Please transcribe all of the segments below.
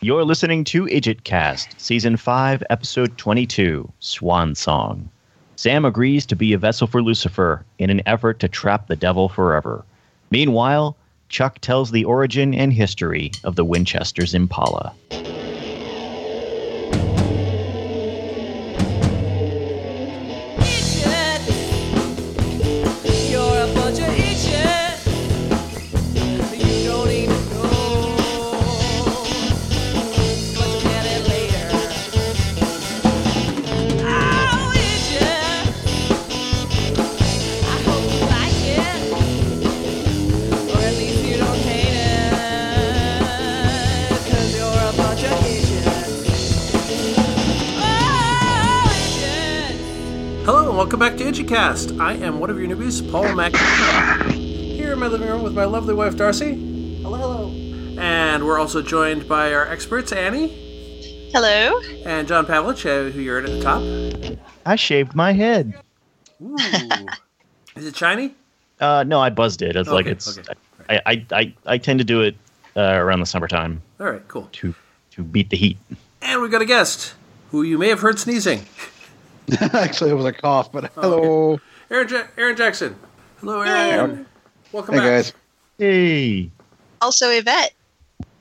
You're listening to Idjitcast, Season 5, Episode 22, Swan Song. Sam agrees to be a vessel for Lucifer in an effort to trap the devil forever. Meanwhile, Chuck tells the origin and history of the Winchester's Impala. Welcome back to IdjitCast. I am one of your newbies, Paul Mack. Here in my living room with my lovely wife Darcy, Hello, hello. and we're also joined by our experts Annie Hello. and John Pavlich, uh, who you heard at the top. I shaved my head. Ooh, is it shiny? Uh, no, I buzzed it. It's like it's. okay. I, I, I, I tend to do it uh, around the summertime All right, cool. to to beat the heat. And we've got a guest who you may have heard sneezing, Actually, it was a cough, but oh, hello. Aaron, ja- Aaron Jackson. Hello, Aaron. Welcome Hey, back. guys. Hey. Also Yvette.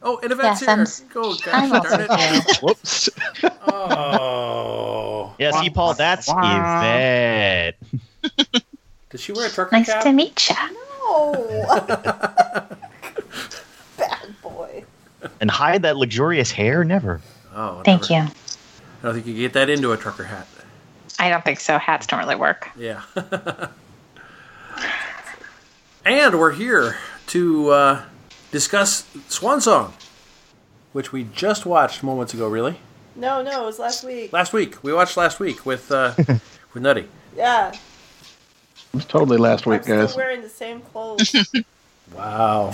Oh, and Yvette's Yes, I'm here. s- Go, gosh, I'm darn also it. Whoops. Oh. Yeah, see, Paul, that's Yvette. Does she wear a trucker hat? Nice cap? to meet you. Oh. Bad boy. And hide that luxurious hair? Never. Oh, Thank never. you. I don't think you can get that into a trucker hat. I don't think so. Hats don't really work. Yeah. and we're here to uh, discuss Swan Song, which we just watched moments ago. Really, No, no, it was last week. last week we watched last week with uh, with Nutty. Yeah. It was totally last I'm week, still guys. wearing the same clothes. Wow,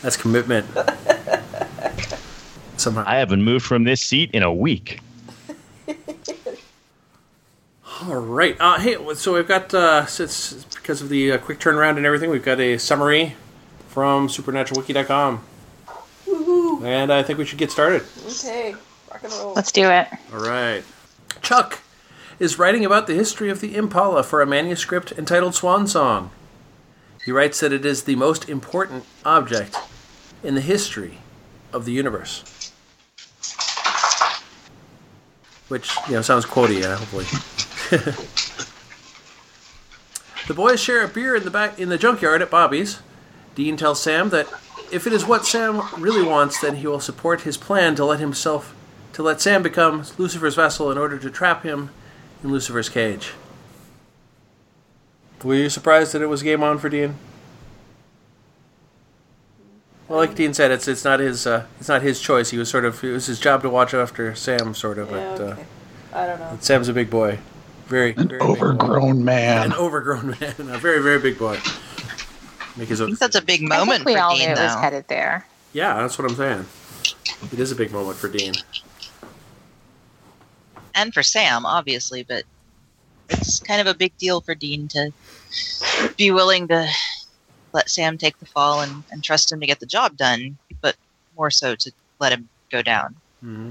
that's commitment. Somehow. I haven't moved from this seat in a week. All right. Uh, hey, so we've got uh, since because of the uh, quick turnaround and everything, we've got a summary from SupernaturalWiki.com, Woohoo. and I think we should get started. Okay. Rock and roll. Let's do it. All right. Chuck is writing about the history of the Impala for a manuscript entitled Swan Song. He writes that it is the most important object in the history of the universe. Which, you know, sounds quotey, uh, hopefully. the boys share a beer in the back in the junkyard at Bobby's. Dean tells Sam that if it is what Sam really wants, then he will support his plan to let himself to let Sam become Lucifer's vessel in order to trap him in Lucifer's cage. Were you surprised that it was game on for Dean? Well, like Dean said, it's it's not his uh, it's not his choice. He was sort of it was his job to watch after Sam, sort of. Yeah, but okay. I don't know. uh, Sam's a big boy, very, An very overgrown man. an overgrown man, a very very big boy. Make his I own. think that's a big I moment think we for all Dean, knew it was headed there. Yeah, that's what I'm saying. It is a big moment for Dean. and for Sam, obviously, but it's kind of a big deal for Dean to be willing to let Sam take the fall and, and trust him to get the job done, but more so to let him go down. Mm-hmm.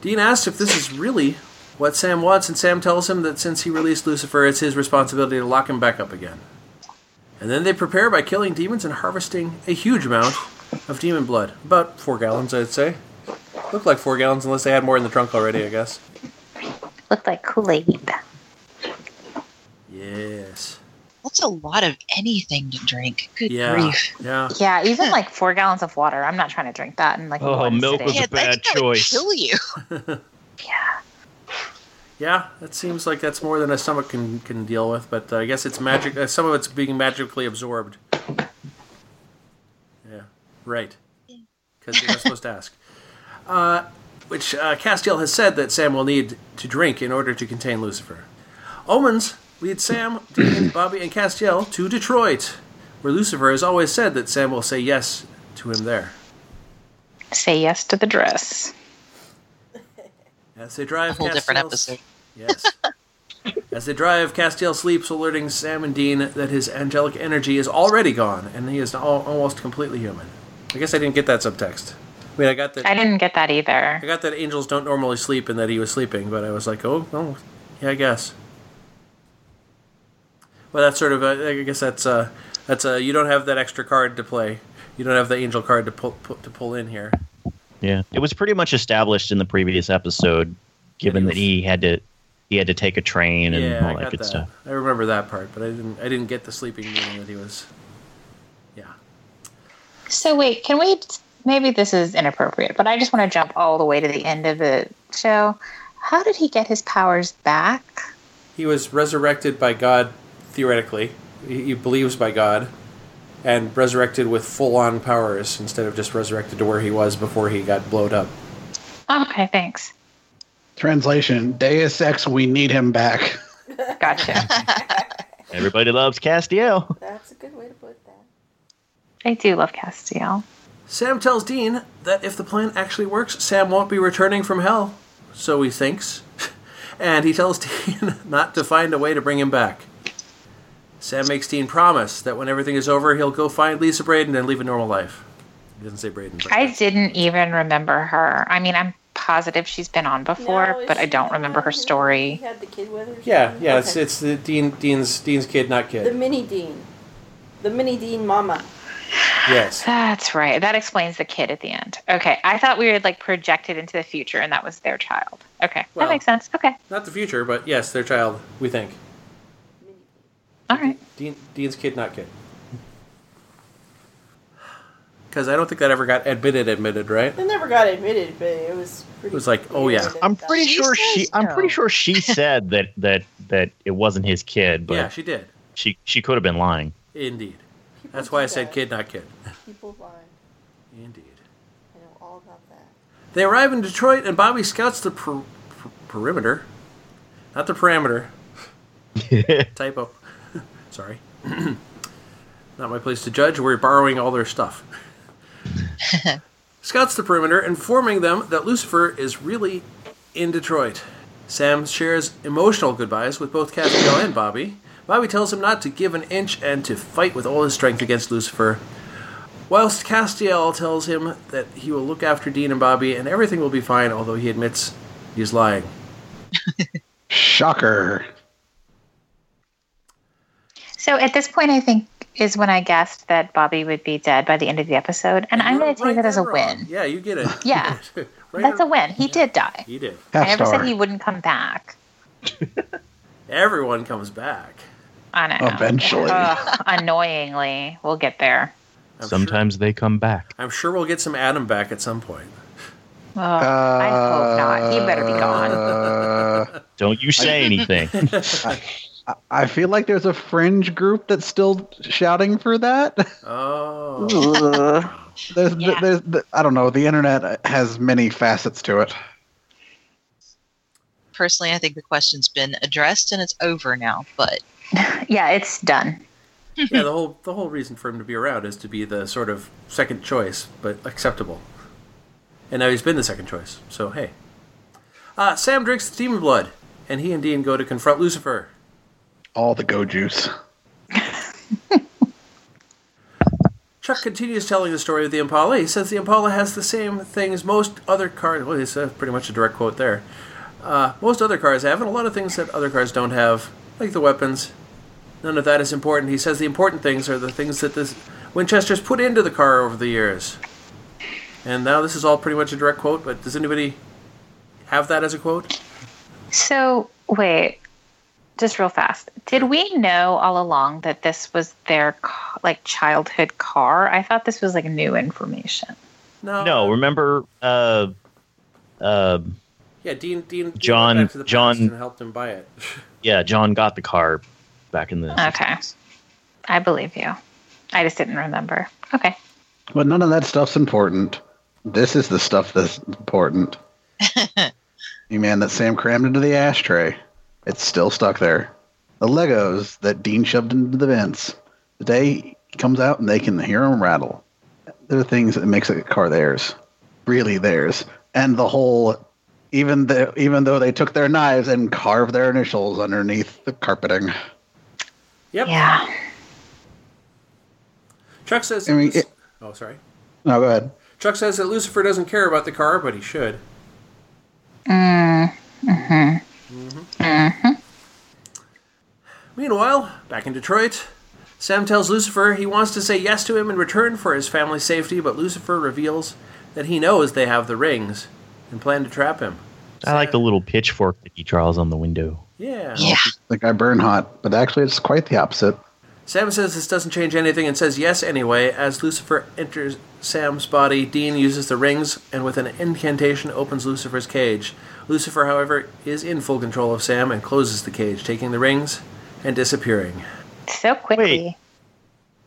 Dean asked if this is really what Sam wants, and Sam tells him that since he released Lucifer, it's his responsibility to lock him back up again. And then they prepare by killing demons and harvesting a huge amount of demon blood. About four gallons, I'd say. Looked like four gallons, unless they had more in the trunk already, I guess. Looked like Kool Aid. Yes. That's a lot of anything to drink. Good Yeah. grief. Yeah. Yeah, even like four gallons of water. I'm not trying to drink that in like Oh, one milk sitting. was a bad that's choice. kill you. Yeah. Yeah, that seems like that's more than a stomach can, can deal with, but uh, I guess it's magic. Uh, some of it's being magically absorbed. Yeah, right. Because you're not supposed to ask. Uh, which uh, Castiel has said that Sam will need to drink in order to contain Lucifer. Omens lead Sam, Dean, Bobby, and Castiel to Detroit, where Lucifer has always said that Sam will say yes to him there. Say yes to the dress. As they drive, A whole different episode. Yes. As they drive, Castiel sleeps, alerting Sam and Dean that his angelic energy is already gone and he is al- almost completely human. I guess I didn't get that subtext. I mean, I got that. I didn't get that either. I got that angels don't normally sleep and that he was sleeping, but I was like, oh, well, yeah, I guess. Well, that's sort of. A, I guess that's uh that's a. You don't have that extra card to play. You don't have the angel card to pull, pu- to pull in here. Yeah, it was pretty much established in the previous episode, given that he had to he had to take a train and yeah, all that good that. stuff. I remember that part, but I didn't. I didn't get the sleeping meaning that he was. Yeah. So wait, can we? Maybe this is inappropriate, but I just want to jump all the way to the end of the show. How did he get his powers back? He was resurrected by God, theoretically. He, he believes by God, and resurrected with full-on powers instead of just resurrected to where he was before he got blowed up. Okay, thanks. Translation: Deus Ex, we need him back. Gotcha. Everybody loves Castiel. That's a good way to put that. I do love Castiel. Sam tells Dean that if the plan actually works, Sam won't be returning from hell. So he thinks. And he tells Dean not to find a way to bring him back. Sam makes Dean promise that when everything is over, he'll go find Lisa Braden and live a normal life. He doesn't say Braden. But I didn't even remember her. I mean, I'm positive she's been on before, No, but I don't remember her story. had the kid with her. yeah, yeah, it's Okay. it's the Dean Dean's Dean's kid, not kid. the mini Dean, the mini Dean mama. Yes. That's right. That explains the kid at the end. Okay, I thought we were like projected into the future, and that was their child. Okay, Well- that makes sense. Okay, Not the future, but yes, their child, we think. All right. Dean, Dean's kid, not kid. Because I don't think that ever got admitted, admitted, right? It never got admitted, but it was pretty. It was like, oh, yeah. I'm pretty She sure says she. I'm pretty sure she said that that that it wasn't his kid, but yeah, she did. she she could have been lying. Indeed. People That's why I said that. kid, not kid. People lie. Indeed. I know all about that. They arrive in Detroit, and Bobby scouts the per- per- perimeter. Not the parameter. Typo. Sorry. Not my place to judge. We're borrowing all their stuff. Scouts the perimeter, informing them that Lucifer is really in Detroit. Sam shares emotional goodbyes with both Castiel and Bobby. Bobby tells him not to give an inch and to fight with all his strength against Lucifer. Whilst Castiel tells him that he will look after Dean and Bobby and everything will be fine, although he admits he's lying. Shocker. So at this point, I think is when I guessed that Bobby would be dead by the end of the episode, and I'm going to take right that as a and wrong. win. Yeah, you get it. Yeah. Right That's a win. He did die. He did. I never star. said he wouldn't come back. Everyone comes back. I know. Eventually. Ugh, annoyingly, we'll get there. I'm Sometimes they come back. I'm sure we'll get some Adam back at some point. Ugh, I hope not. He better be gone. Uh, Don't you say anything. I- I feel like there's a fringe group that's still shouting for that. Oh. There's, Yeah. there's, I don't know. The internet has many facets to it. Personally, I think the question's been addressed and it's over now. But yeah, it's done. yeah, the whole the whole reason for him to be around is to be the sort of second choice, but acceptable. And now he's been the second choice, so hey. Uh, Sam drinks the demon blood, and he and Dean go to confront Lucifer. All the go juice. Chuck continues telling the story of the Impala. He says the Impala has the same thing as most other cars. Well, it's uh, pretty much a direct quote there. Uh, most other cars have, and a lot of things that other cars don't have, like the weapons. None of that is important. He says the important things are the things that this Winchester's put into the car over the years. And now this is all pretty much a direct quote, but does anybody have that as a quote? So wait, just real fast. Did we know all along that this was their like childhood car? I thought this was like new information. No. no, remember uh uh Yeah, Dean. Dean. Dean John- went back to the John- and helped him buy it. yeah, John got the car back in the Okay. I believe you. I just didn't remember. Okay. But none of that stuff's important. This is the stuff that's important. you man, that Sam crammed into the ashtray. It's still stuck there. The Legos that Dean shoved into the vents. The day he comes out and they can hear them rattle. They're things that makes a car theirs, really theirs. And the whole, even the even though they took their knives and carved their initials underneath the carpeting. Yep. Yeah. Chuck says. I mean, it- oh, sorry. No, go ahead. Chuck says that Lucifer doesn't care about the car, but he should. Mm, Mm-hmm. Meanwhile, back in Detroit, Sam tells Lucifer he wants to say yes to him in return for his family's safety, but Lucifer reveals that he knows they have the rings and plan to trap him. I like the little pitchfork that he draws on the window. Yeah. Yeah. The guy burn hot, but actually it's quite the opposite. Sam says this doesn't change anything and says yes anyway. As Lucifer enters Sam's body, Dean uses the rings and with an incantation opens Lucifer's cage. Lucifer, however, is in full control of Sam and closes the cage, taking the rings and disappearing. so quickly. Wait,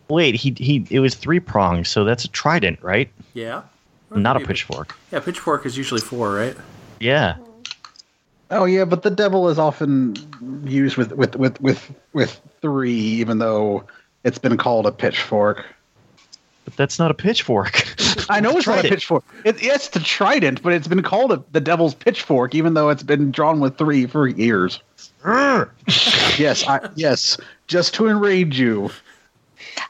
Wait he he it was three prongs, so that's a trident, right? Yeah? Not a Maybe- pitchfork. Yeah, pitchfork is usually four, right? Yeah. Oh yeah, but the devil is often used with with with with, with three, even though it's been called a pitchfork. But that's not a pitchfork. I know it's not a pitchfork. It, it's the trident, but it's been called a, the devil's pitchfork, even though it's been drawn with three for years. yes, I, yes, just to enrage you.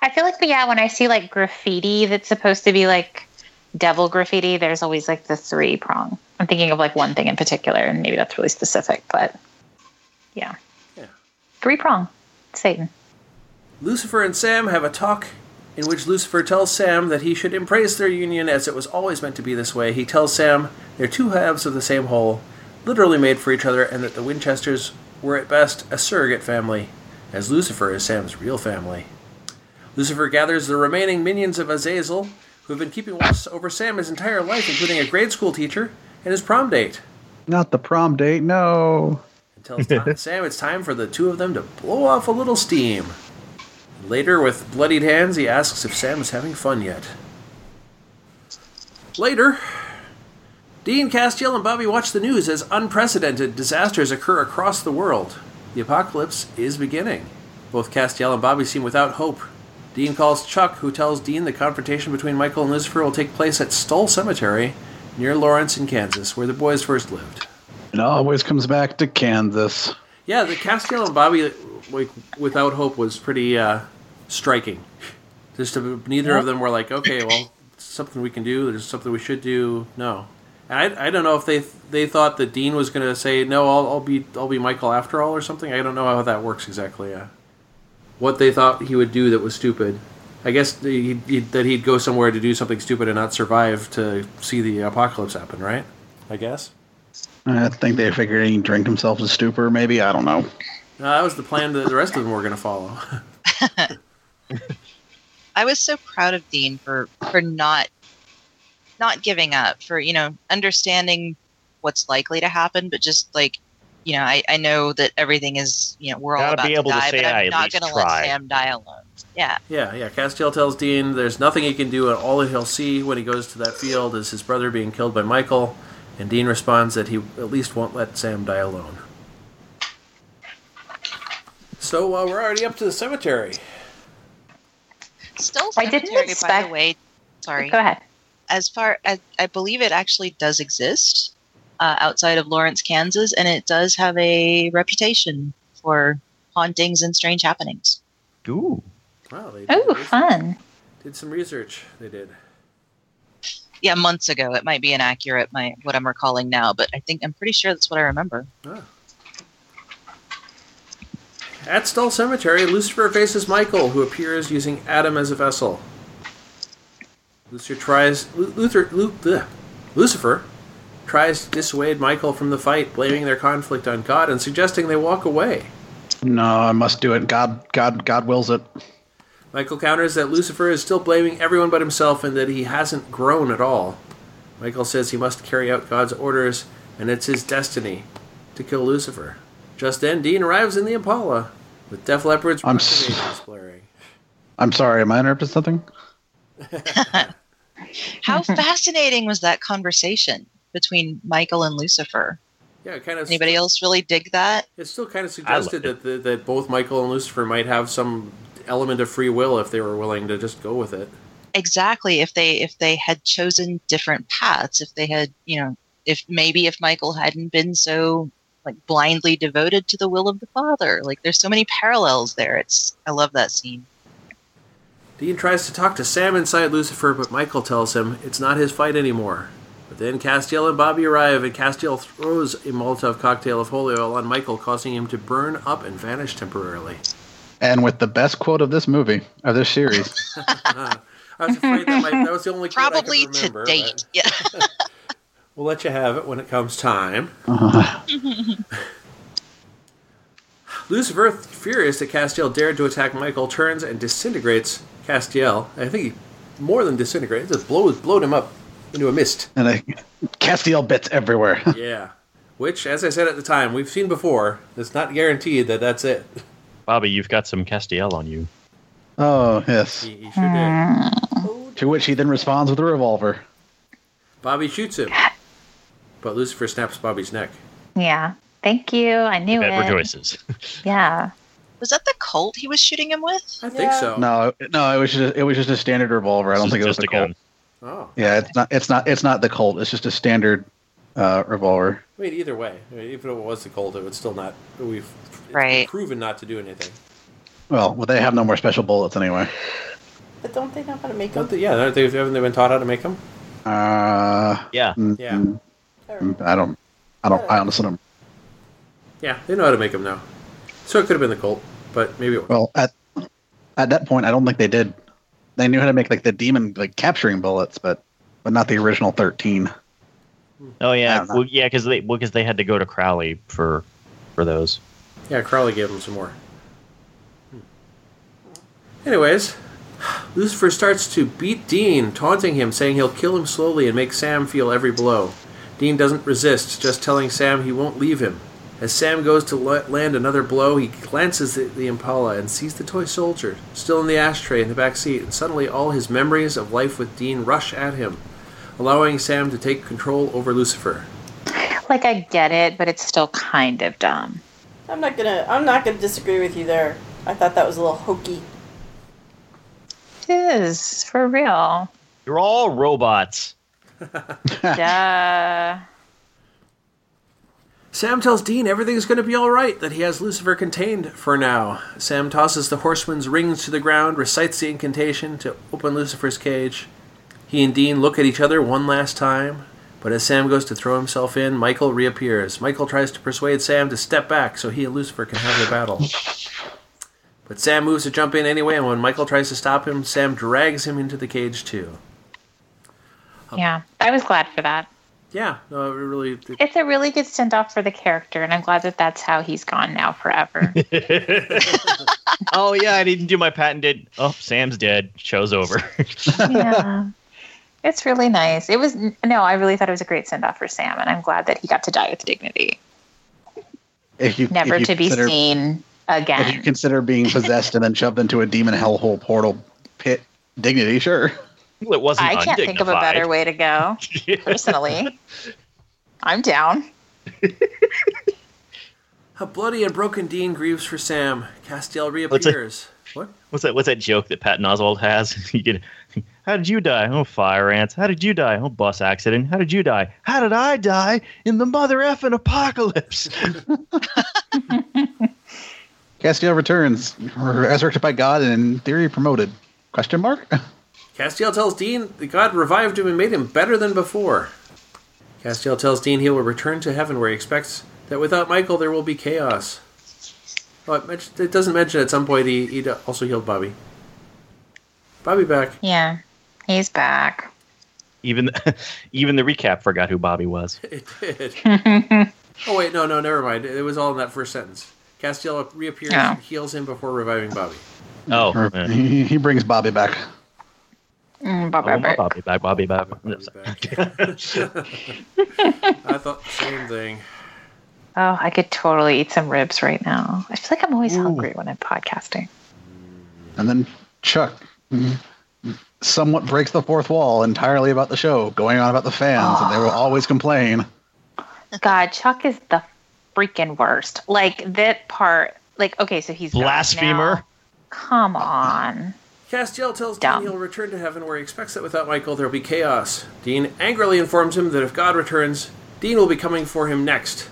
I feel like, yeah, when I see like graffiti that's supposed to be like devil graffiti, there's always like the three prong. I'm thinking of like one thing in particular, and maybe that's really specific, but yeah. Yeah. Three prong. Satan. Lucifer and Sam have a talk in which Lucifer tells Sam that he should embrace their union as it was always meant to be this way. He tells Sam they're two halves of the same whole, literally made for each other, and that the Winchesters were at best a surrogate family, as Lucifer is Sam's real family. Lucifer gathers the remaining minions of Azazel, who have been keeping watch over Sam his entire life, including a grade school teacher and his prom date. Not the prom date, no. and tells Tom- Sam it's time for the two of them to blow off a little steam. Later, with bloodied hands, he asks if Sam is having fun yet. Later, Dean, Castiel, and Bobby watch the news as unprecedented disasters occur across the world. The apocalypse is beginning. Both Castiel and Bobby seem without hope. Dean calls Chuck, who tells Dean the confrontation between Michael and Lucifer will take place at Stull Cemetery near Lawrence in Kansas, where the boys first lived. It always comes back to Kansas. Yeah, the Castiel and Bobby like without hope was pretty uh, striking. Just to, neither of them were like, okay, well, it's something we can do. There's something we should do. No, and I, I don't know if they they thought that Dean was going to say no. I'll, I'll be I'll be Michael after all or something. I don't know how that works exactly. Uh, what they thought he would do that was stupid. I guess he, he, that he'd go somewhere to do something stupid and not survive to see the apocalypse happen. Right? I guess. I think they figured he drank himself to stupor, maybe. I don't know. No, that was the plan that the rest of them were going to follow. I was so proud of Dean for for not not giving up, for you know understanding what's likely to happen, but just like you know, I, I know that everything is you know we're all Gotta about be to able to die, say, but "I I'm at not going to let. Sam die alone. Yeah, Yeah, yeah. Castiel tells Dean there's nothing he can do, and all that he'll see when he goes to that field is his brother being killed by Michael. And Dean responds that he at least won't let Sam die alone. So uh, we're already up to the cemetery. Still I didn't cemetery, by expect- the way. Sorry, Go ahead. as far as I believe it actually does exist uh, outside of Lawrence, Kansas, and it does have a reputation for hauntings and strange happenings. Ooh. Wow, they Oh, did, fun. did some research. They did. Yeah, months ago. It might be inaccurate, my what I'm recalling now, but I think I'm pretty sure that's what I remember. Ah. At Stull Cemetery, Lucifer faces Michael, who appears using Adam as a vessel. Lucifer tries Lu- Luther, Lucifer tries to dissuade Michael from the fight, blaming their conflict on God and suggesting they walk away. No, I must do it. God, God, God wills it. Michael counters that Lucifer is still blaming everyone but himself and that he hasn't grown at all. Michael says he must carry out God's orders and it's his destiny to kill Lucifer. Just then, Dean arrives in the Impala with Def Leppard's I'm Rocket s- Angels blaring. I'm sorry. Am I interrupting something? How fascinating was that conversation between Michael and Lucifer? Yeah, kind of. Anybody else really dig that? It still kind of suggested that the, that both Michael and Lucifer might have some element of free will if they were willing to just go with it. Exactly. If they if they had chosen different paths, if they had you know, if maybe if Michael hadn't been so like blindly devoted to the will of the father, like there's so many parallels there. It's I love that scene. Dean tries to talk to Sam inside Lucifer, but Michael tells him it's not his fight anymore. But then Castiel and Bobby arrive, and Castiel throws a Molotov cocktail of holy oil on Michael, causing him to burn up and vanish temporarily. And with the best quote of this movie, of this series. I was afraid that, might, that was the only quote I could Probably to date. but Yeah. We'll let you have it when it comes time. Lucifer, furious that Castiel dared to attack Michael, turns and disintegrates Castiel. I think he more than disintegrates, just blows, blowed him up into a mist. and I, Castiel bits everywhere. Yeah. Which, as I said at the time, we've seen before. It's not guaranteed that that's it. Bobby, you've got some Castiel on you. oh, yes. He, he sure did. To which he then responds with a revolver. Bobby shoots him. But Lucifer snaps Bobby's neck. Yeah. Thank you. I knew Bet it. rejoices. Yeah. Was that the Colt he was shooting him with? I think Yeah. so. No, no, it was just it was just a standard revolver. I don't This think it was just the a Colt. gun. Oh. Yeah, it's not. It's not. It's not the Colt. It's just a standard uh, revolver. I mean, either way, I mean, even if it was the Colt, it would still not. We've it's Right. proven not to do anything. Well, well, they have no more special bullets anyway. but don't they know how to make Don't them? they, yeah, aren't they, haven't they been taught how to make them? Uh, Yeah. mm, Yeah. mm, I don't. I don't. I honestly don't. Yeah, they know how to make them now. So it could have been the Colt, but maybe it was. Well, at at that point, I don't think they did. They knew how to make like the demon like capturing bullets, but but not the original thirteen. Oh yeah, well, yeah, because they because they had to go to Crowley for for those. Yeah, Crowley gave them some more. Hmm. Anyways, Lucifer starts to beat Dean, taunting him, saying he'll kill him slowly and make Sam feel every blow. Dean doesn't resist, just telling Sam he won't leave him. As Sam goes to land another blow, he glances at the Impala and sees the toy soldier still in the ashtray in the back seat, and suddenly all his memories of life with Dean rush at him, allowing Sam to take control over Lucifer. Like I get it, but it's still kind of dumb. I'm not gonna. I'm not gonna disagree with you there. I thought that was a little hokey. It is for real. You're all robots. Duh. Sam tells Dean everything's going to be all right, that he has Lucifer contained for now. Sam tosses the horseman's rings to the ground, recites the incantation to open Lucifer's cage. He and Dean look at each other one last time, but as Sam goes to throw himself in, Michael reappears. Michael tries to persuade Sam to step back so he and Lucifer can have their battle. But Sam moves to jump in anyway, and when Michael tries to stop him, Sam drags him into the cage too. Yeah. I was glad for that. Yeah, no, it really. it- It's a really good send off for the character, and I'm glad that that's how he's gone now forever. oh yeah, I didn't do my patented. Oh, Sam's dead. Show's over. yeah. It's really nice. It was no, I really thought it was a great send off for Sam, and I'm glad that he got to die with dignity, If you never if you to be consider, seen If you again. consider being possessed and then shoved into a demon hellhole portal pit, dignity, sure. It wasn't. I can't think of a better way to go. Personally, I'm down. A bloody and broken Dean grieves for Sam. Castiel What's it? reappears. What? What's that? What's that joke that Patton Oswalt has? you get, how did you die? Oh, fire ants. How did you die? Oh, bus accident. How did you die? How did I die? In the mother effing apocalypse. Castiel returns, resurrected by God and in theory promoted. Question mark? Castiel tells Dean that God revived him and made him better than before. Castiel tells Dean he will return to heaven where he expects that without Michael there will be chaos. Oh, it, it doesn't mention at some point he, he also healed Bobby. Bobby back. Yeah, he's back. even, even the recap forgot who Bobby was. It did. oh wait, no, no, never mind. It was all in that first sentence. Castiel reappears Oh. and heals him before reviving Bobby. Oh, he, he brings Bobby back. Mm, Bob Oh, Robert. Bobby back, Bobby back. Bobby's back. I thought the same thing. Oh, I could totally eat some ribs right now. I feel like I'm always hungry when I'm podcasting. And then Chuck somewhat breaks the fourth wall entirely about the show, going on about the fans, and they will always complain. God, Chuck is the freaking worst. Like that part. Like, okay, so he's Blasphemer. Come on. Castiel tells Dumb. Dean he'll return to heaven where he expects that without Michael there will be chaos. Dean angrily informs him that if God returns, Dean will be coming for him next.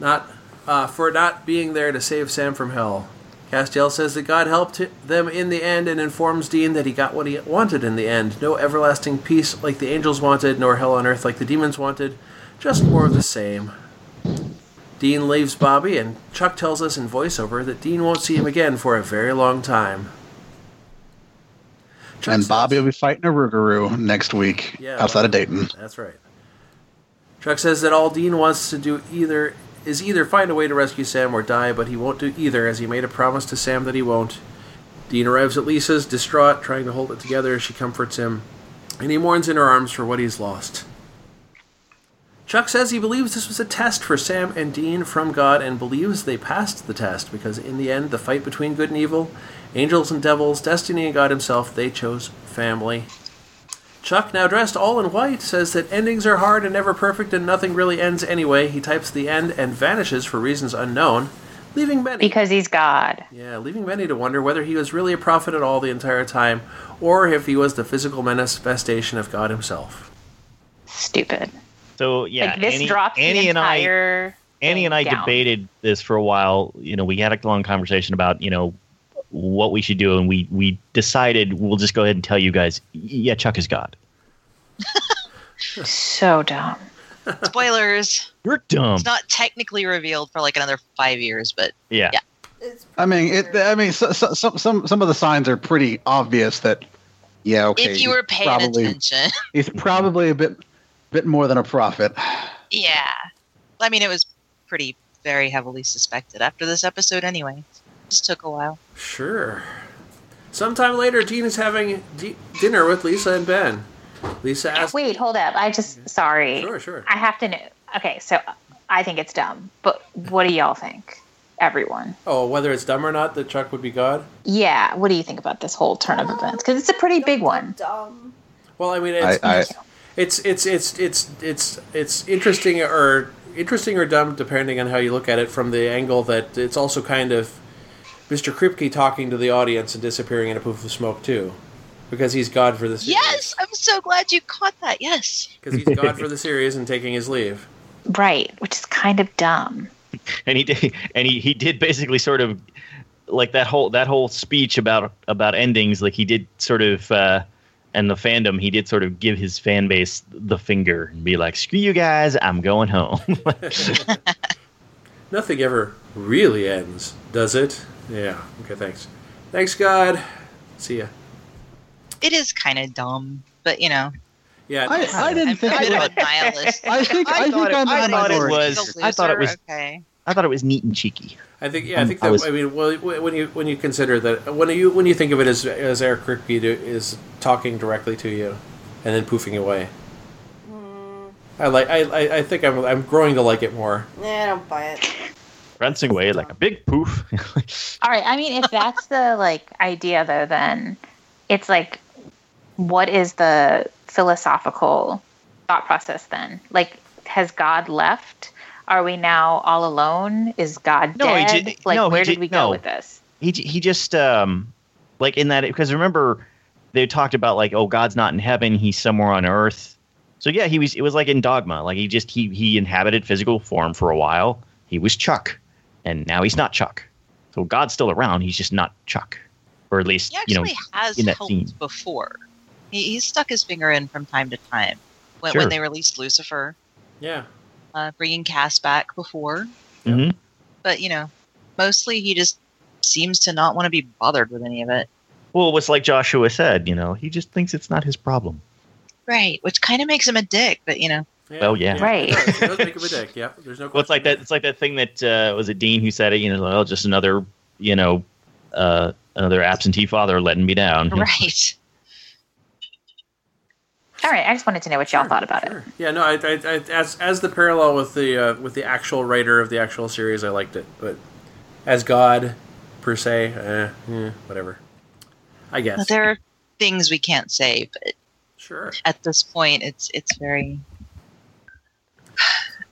Not uh, for not being there to save Sam from hell. Castiel says that God helped them in the end and informs Dean that he got what he wanted in the end. No everlasting peace like the angels wanted, nor hell on earth like the demons wanted. Just more of the same. Dean leaves Bobby, and Chuck tells us in voiceover that Dean won't see him again for a very long time. And says- Bobby will be fighting a Rougarou mm-hmm. next week Yeah, outside of Dayton. That's right. Chuck says that all Dean wants to do either is either find a way to rescue Sam or die, but he won't do either as he made a promise to Sam that he won't. Dean arrives at Lisa's, distraught, trying to hold it together as she comforts him, and he mourns in her arms for what he's lost. Chuck says he believes this was a test for Sam and Dean from God and believes they passed the test because in the end, the fight between good and evil, angels and devils, destiny and God himself, they chose family. Chuck, now dressed all in white, says that endings are hard and never perfect and nothing really ends anyway. He types the end and vanishes for reasons unknown, leaving Benny. Because he's God. yeah, leaving Benny to wonder whether he was really a prophet at all the entire time, or if he was the physical manifestation of God himself. Stupid. So yeah, like this Annie, drops Annie the and I. Annie and I down. debated this for a while. You know, we had a long conversation about you know what we should do, and we we decided we'll just go ahead and tell you guys. Yeah, Chuck is God. So dumb. Spoilers. You're dumb. It's not technically revealed for like another five years, but yeah. Yeah. It's I mean, it. I mean, so, so, some some some of the signs are pretty obvious that. Yeah, okay. if you were he's paying probably, attention, he's probably a bit bit more than a prophet. yeah. I mean, it was pretty very heavily suspected after this episode, anyway. Just took a while. Sure. Sometime later, Dean is having d- dinner with Lisa and Ben. Lisa asks. Wait, hold up. I just sorry. Sure, sure. I have to know. Okay, so I think it's dumb, but what do y'all think? Everyone. Oh, whether it's dumb or not that Chuck would be God? Yeah, what do you think about this whole turn of events? Because it's a pretty big one. dumb. Well, I mean, I, it's, I it's it's it's it's it's it's interesting or interesting or dumb depending on how you look at it from the angle that it's also kind of Mr. Kripke talking to the audience and disappearing in a poof of smoke too, because he's God for the series. Yes, I'm so glad you caught that. Yes. because he's God for the series and taking his leave. Right, which is kind of dumb. and he did and he, he did basically sort of like that whole that whole speech about about endings like he did sort of uh and the fandom he did sort of give his fan base the finger and be like screw you guys i'm going home Nothing ever really ends, does it? Yeah. Okay. Thanks. Thanks, God. See ya. It is kind of dumb, but you know, Yeah. I, I didn't I'm think a bit it of was. a nihilist. I think I, thought think it- I'm I thought it was- I thought it was- okay. I thought it was neat and cheeky I think yeah, I Um, think I that was- I mean, well, when you when you consider that when you when you think of it as as Eric Kripke do, is talking directly to you, and then poofing away. I like I, I, I think I'm I'm growing to like it more. Yeah, I don't buy it. prancing away like a big poof All right, I mean, if that's the like idea, though, then it's like, what is the philosophical thought process then? Like, has God left? Are we now all alone? Is God No, dead? ju- like, no, where ju- did we no. go with this? he he just um like in that because remember they talked about like oh god's not in heaven he's somewhere on earth so yeah he was it was like in dogma like he just he he inhabited physical form for a while he was chuck and now he's not chuck so god's still around he's just not chuck or at least He you know actually has in that helped scene. before. He, he's stuck his finger in from time to time. When, Sure. when they released Lucifer, Yeah. Uh, bringing Cass back before, Mhm. but you know, mostly he just seems to not want to be bothered with any of it. well it's like joshua said you know he just thinks it's not his problem Right, which kind of makes him a dick, but you know, yeah. Well, yeah. Right. It does. It does make him a dick. Yeah. There's no. well it's like that it's like that thing that uh was it dean who said it you know well just another you know uh another absentee father letting me down right. All right, I just wanted to know what y'all thought about it. Yeah. No. I, I, I as as the parallel with the uh, with the actual writer of the actual series, I liked it, but as God per se, eh, eh, whatever. I guess. There are things we can't say, but Sure. at this point, it's it's very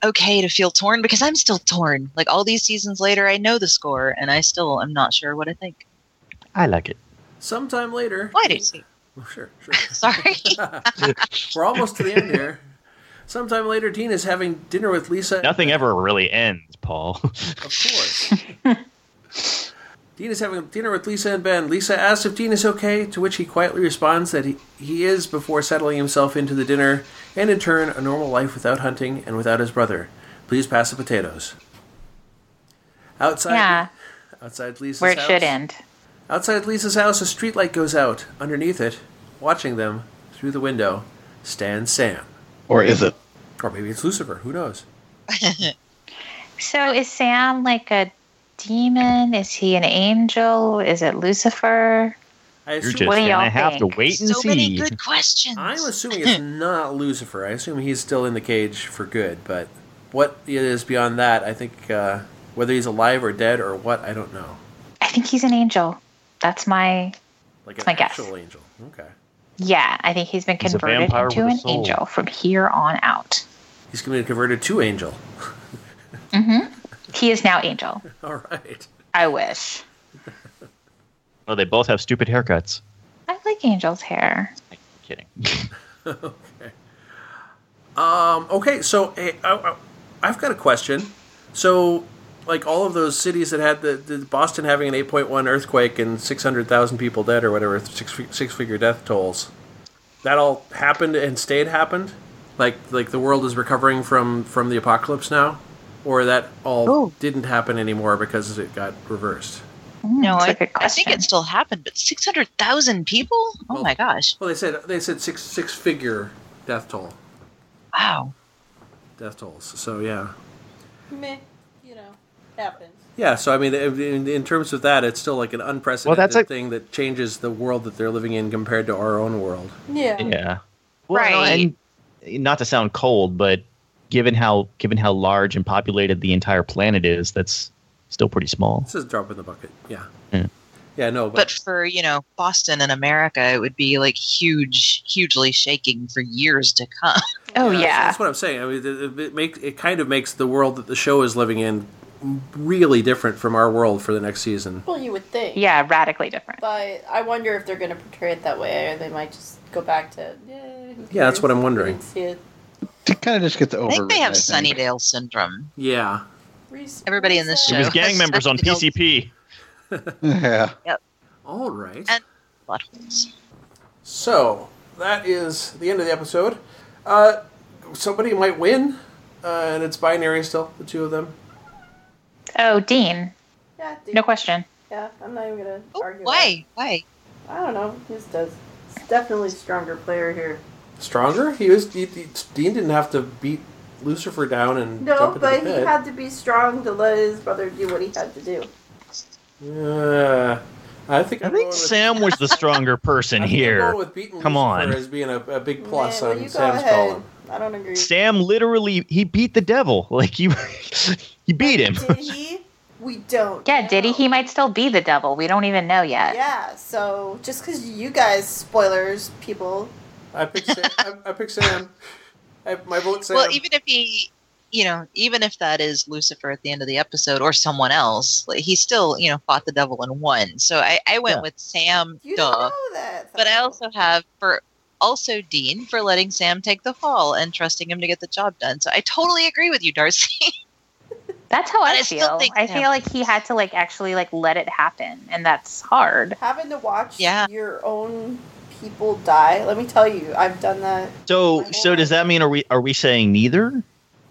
okay to feel torn because I'm still torn. Like all these seasons later, I know the score, and I still am not sure what I think. i like it Sometime later. Why do you see? Oh, sure. Sure. Sorry. We're almost to the end here. Sometime later, Dean is having dinner with Lisa. nothing ever really ends paul Of course. Dean is having dinner with Lisa and Ben. Lisa asks if Dean is okay, to which he quietly responds that he, he is before settling himself into the dinner and in turn a normal life without hunting and without his brother. Please pass the potatoes. Outside, Yeah, outside Lisa's where it house, should end. Outside Lisa's house, a streetlight goes out. Underneath it, watching them through the window, stands Sam. Or is it? Or maybe it's Lucifer. Who knows? So is Sam like a demon? Is he an angel? Is it Lucifer? I You're assume, just What do y'all gonna have to wait and so see. So many good questions. I'm assuming it's not Lucifer. I assume he's still in the cage for good. But what it is beyond that, I think uh, whether he's alive or dead or what, I don't know. I think he's an angel. That's my Like That's an my guess. actual angel. Okay. yeah. I think he's been converted vampire into an angel from here on out. He's going to be converted to angel. Mhm. He is now angel. All right. I wish. Oh, they both have stupid haircuts. I like Angel's hair. Kidding. Okay. Um, okay, so hey, I, I, I've got a question. So, like all of those cities that had the, the Boston having an 8.1 earthquake and 600,000 people dead or whatever, six six figure death tolls, that all happened and stayed happened. Like like the world is recovering from from the apocalypse now, or that all Oh. didn't happen anymore because it got reversed. Mm, no, That's a I, good I think it still happened, but 600,000 people? Oh Well- my gosh. Well, they said they said six six figure death toll Wow. death tolls. So yeah. Meh. You know, happens. Yeah, so I mean, in, in terms of that, it's still like an unprecedented Well, that's a- thing that changes the world that they're living in compared to our own world. Yeah. Yeah. Well, no, Right. and not to sound cold, but given how given how large and populated the entire planet is, that's still pretty small. This is a drop in the bucket. Yeah. Yeah. Yeah, no, but, But for, you know, Boston and America, it would be like huge, hugely shaking for years to come. Oh that's- yeah. that's what I'm saying. I mean, it, it, make, it kind of makes the world that the show is living in really different from our world for the next season. Well, you would think. Yeah, radically different. But I wonder if they're going to portray it that way, or they might just go back to. Yeah, Yeah, that's what? I'm wondering. We didn't see it. It kind of just gets I over. think they have Sunnydale syndrome. Yeah. Reese- Everybody in this It show. was gang members on PCP. Yeah. Yep. All right. And- Buttholes. So that is the end of the episode. Uh, somebody might win, uh, and it's binary still, the two of them. Oh, Dean. Yeah, No question. Yeah, I'm not even going to Oh, argue. why? Why? I don't know. This does. It's definitely stronger player here. Stronger? He was. He, he- Dean didn't have to beat Lucifer down and No, jump into but the he had to be strong to let his brother do what he had to do. Yeah. I think I I'm think with, Sam was the stronger person I think I'm here. going with beating Come Lucifer on. as being a, a big plus Man, on Sam's ahead. column. I don't agree. Sam literally he beat the devil. Like you he beat him. Did he? We don't. Yeah, did he? He might still be the devil. We don't even know yet. Yeah, so just because you guys, spoilers, people, I picked Sam. I, I picked Sam. I, my vote Sam. Well, even if he, you know, even if that is Lucifer at the end of the episode or someone else, like, he still, you know, fought the devil and won. So I, I went Yeah. with Sam, you duh. don't know that. But I also have for also Dean for letting Sam take the fall and trusting him to get the job done. So I totally agree with you, Darcy. That's how I, I feel. think I Sam- feel like he had to like actually like let it happen, and that's hard. having to watch Yeah. your own people die. Let me tell you, I've done that. So so whole does that mean are we are we saying neither?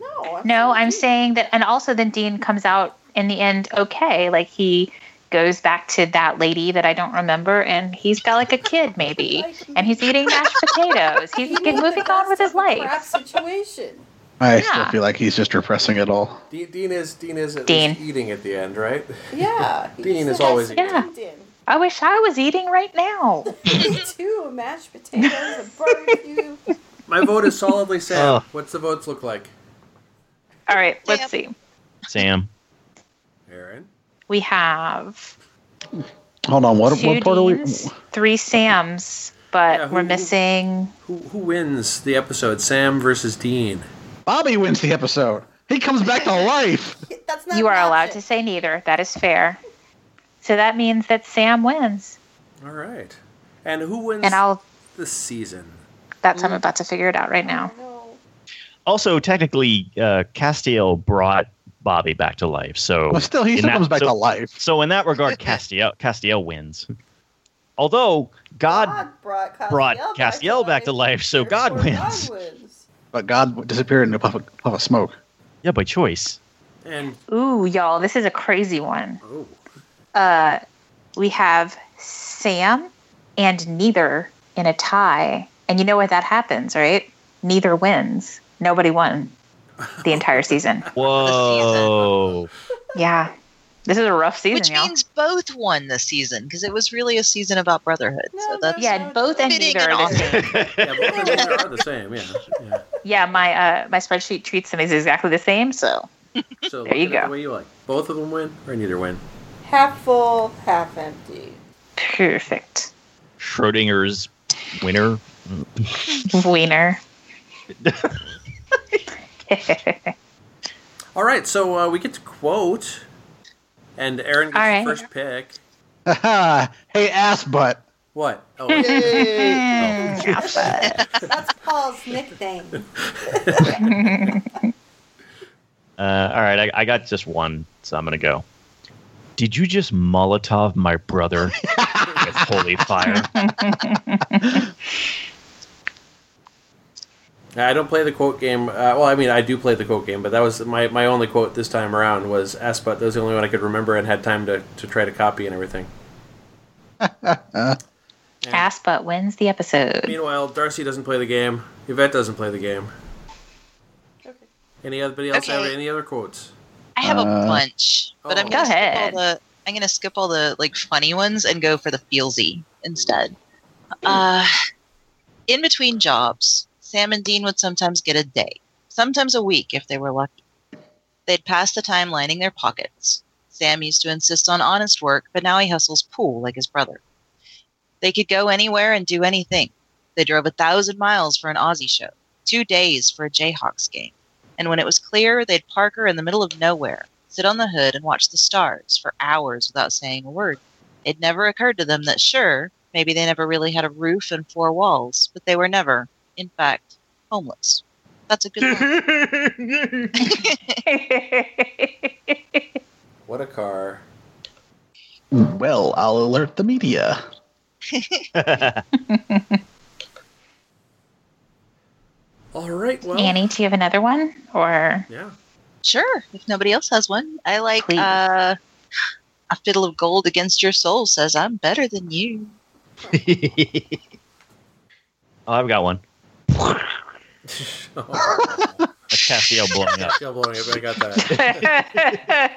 No, I'm No, I'm you. saying that, and also then Dean comes out in the end okay. Like he goes back to that lady that I don't remember, and he's got like a kid maybe, and he's eating mashed potatoes. He's He get moving on with his of a crap life. situation. I Yeah. still feel like he's just repressing it all. Dean, Dean is Dean is at Dean. least eating at the end, right? Yeah, Dean is always has eating. Yeah. Dean. I wish I was eating right now. Me too. Mashed potatoes, a barbecue. My vote is solidly Sam. Oh. What's the votes look like? All right, let's Yep. see. Sam. Aaron. We have Hold on, what, two what part are we? Three Sams, but Yeah, who- we're missing. Who who wins the episode? Sam versus Dean. Bobby wins the episode. He comes back to life. That's not You are allowed option. to say neither. That is fair. So that means that Sam wins, All right. And who wins and I'll. the season? That's I'm about to figure it out right now. Also, technically, uh, Castiel brought Bobby back to life. So Well, still, he still that- comes back so- to life. So in that regard, Castiel Castiel wins. Although God brought Castiel, brought back, Castiel back to life, so God wins. God wins. But God disappeared in a puff of, puff of smoke. Yeah, by choice. And Ooh, y'all, this is a crazy one. oh, Uh, we have Sam and neither in a tie. And you know what that happens, right? Neither wins. Nobody won the entire season. Whoa. Yeah. This is a rough season, Which y'all. means both won this season because it was really a season about brotherhood. No, so that's yeah, both and Fitting neither and are the same. yeah, both of them are the same. Yeah. yeah. Yeah, my uh, my spreadsheet treats them as exactly the same. So So There you look at it go. The way you like. Both of them win or neither win. Half full, half empty. perfect. Schrodinger's winner. Wiener. All right, so uh, we get to quote, and Aaron gets All right. the first pick. hey, ass butt. What? Oh, That's Paul's nickname. Uh, all right, I, I got just one, so I'm gonna go. Did you just Molotov my brother with holy fire? I don't play the quote game. Uh, well, I mean, I do play the quote game, but that was my, my only quote this time around was Asput. That was the only one I could remember and had time to, to try to copy and everything. Ass butt wins the episode. Meanwhile, Darcy doesn't play the game. Yvette doesn't play the game. Okay. Any other, else have Okay. any other quotes? I have Uh, a bunch, but I'm Oh. gonna Go skip ahead. all the I'm gonna skip all the like funny ones and go for the feelsy instead. Uh, in between jobs, Sam and Dean would sometimes get a day, sometimes a week if they were lucky. They'd pass the time lining their pockets. Sam used to insist on honest work, but now he hustles pool like his brother. They could go anywhere and do anything. They drove a thousand miles for an Ozzy show, two days for a Jayhawks game and when it was clear, they'd park her in the middle of nowhere, sit on the hood, and watch the stars for hours without saying a word. It never occurred to them that, sure, maybe they never really had a roof and four walls, but they were never, in fact, homeless. That's a good one. What a car. Well, I'll alert the media. All right, well, Annie, do you have another one? Or yeah. sure, if nobody else has one. I like uh, A Fiddle of Gold Against Your Soul says, I'm better than you. oh, I've got one. That's Castiel blowing up. Still blowing up. I got that.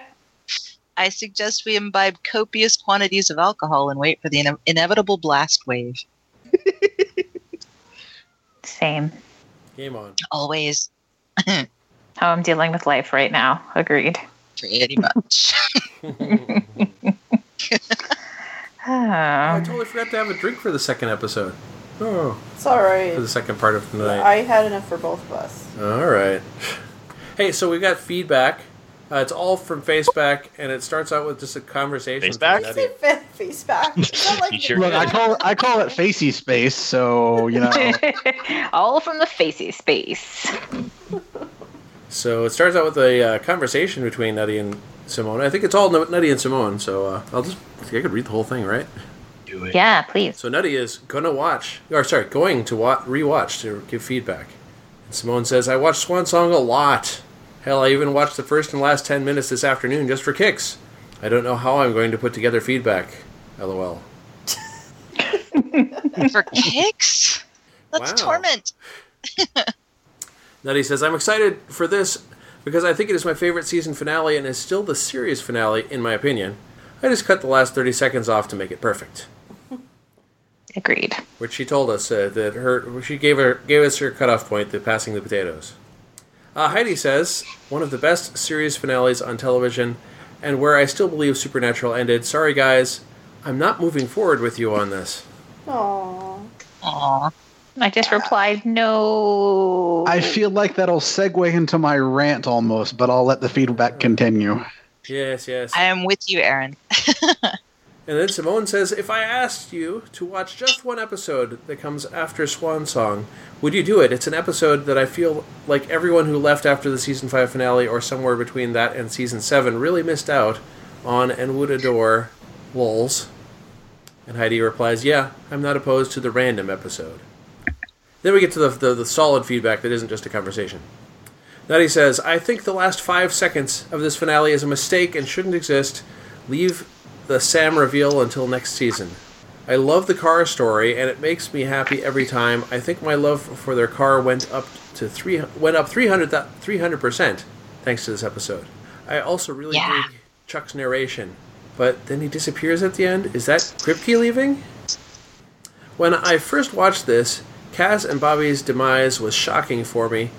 I suggest we imbibe copious quantities of alcohol and wait for the ine- inevitable blast wave. same. Game on. Always. How I'm dealing with life right now. Agreed. Pretty much. I Oh. totally forgot to have a drink for the second episode. Oh, It's all right. for the second part of the night. I had enough for both of us. All right. Hey, so we got feedback. Uh, it's all from Faceback, and it starts out with just a conversation. Faceback? from Say Nettie. fa- face back. Like sure Look, I call I call it facey space, so you know. All from the facey space. So it starts out with a uh, conversation between Nutty and Simone. I think it's all Nut- Nutty and Simone. So uh, I'll just I could read the whole thing, right? Do it. Yeah, please. So Nutty is gonna watch, or sorry, going to wa- rewatch to give feedback. And Simone says, "I watched Swan Song a lot. Hell, I even watched the first and last ten minutes this afternoon just for kicks. I don't know how I'm going to put together feedback. LOL. For kicks? That's Wow. torment. Nutty says, I'm excited for this because I think it is my favorite season finale and is still the series finale, in my opinion. I just cut the last 30 seconds off to make it perfect. Agreed. Which she told us uh, that her she gave her gave us her cutoff point, the passing the potatoes. Uh, Heidi says one of the best series finales on television, and where I still believe Supernatural ended. Sorry guys, I'm not moving forward with you on this. Aw. Aw. I just replied, no. I feel like that'll segue into my rant almost, but I'll let the feedback continue. Yes, yes. I am with you, Aaron. And then Simone says, If I asked you to watch just one episode that comes after Swan Song, would you do it? It's an episode that I feel like everyone who left after the season 5 finale or somewhere between that and season 7 really missed out on and would adore Lulz. And Heidi replies, Yeah, I'm not opposed to the random episode. Then we get to the, the, the solid feedback that isn't just a conversation. Nutty says, I think the last five seconds of this finale is a mistake and shouldn't exist. Leave the Sam reveal until next season. I love the car story, and it makes me happy every time. I think my love for their car went up to three went up 300 percent thanks to this episode. I also really Yeah. dig Chuck's narration, but then he disappears at the end. Is that Kripke leaving? When I first watched this, Cas and Bobby's demise was shocking for me,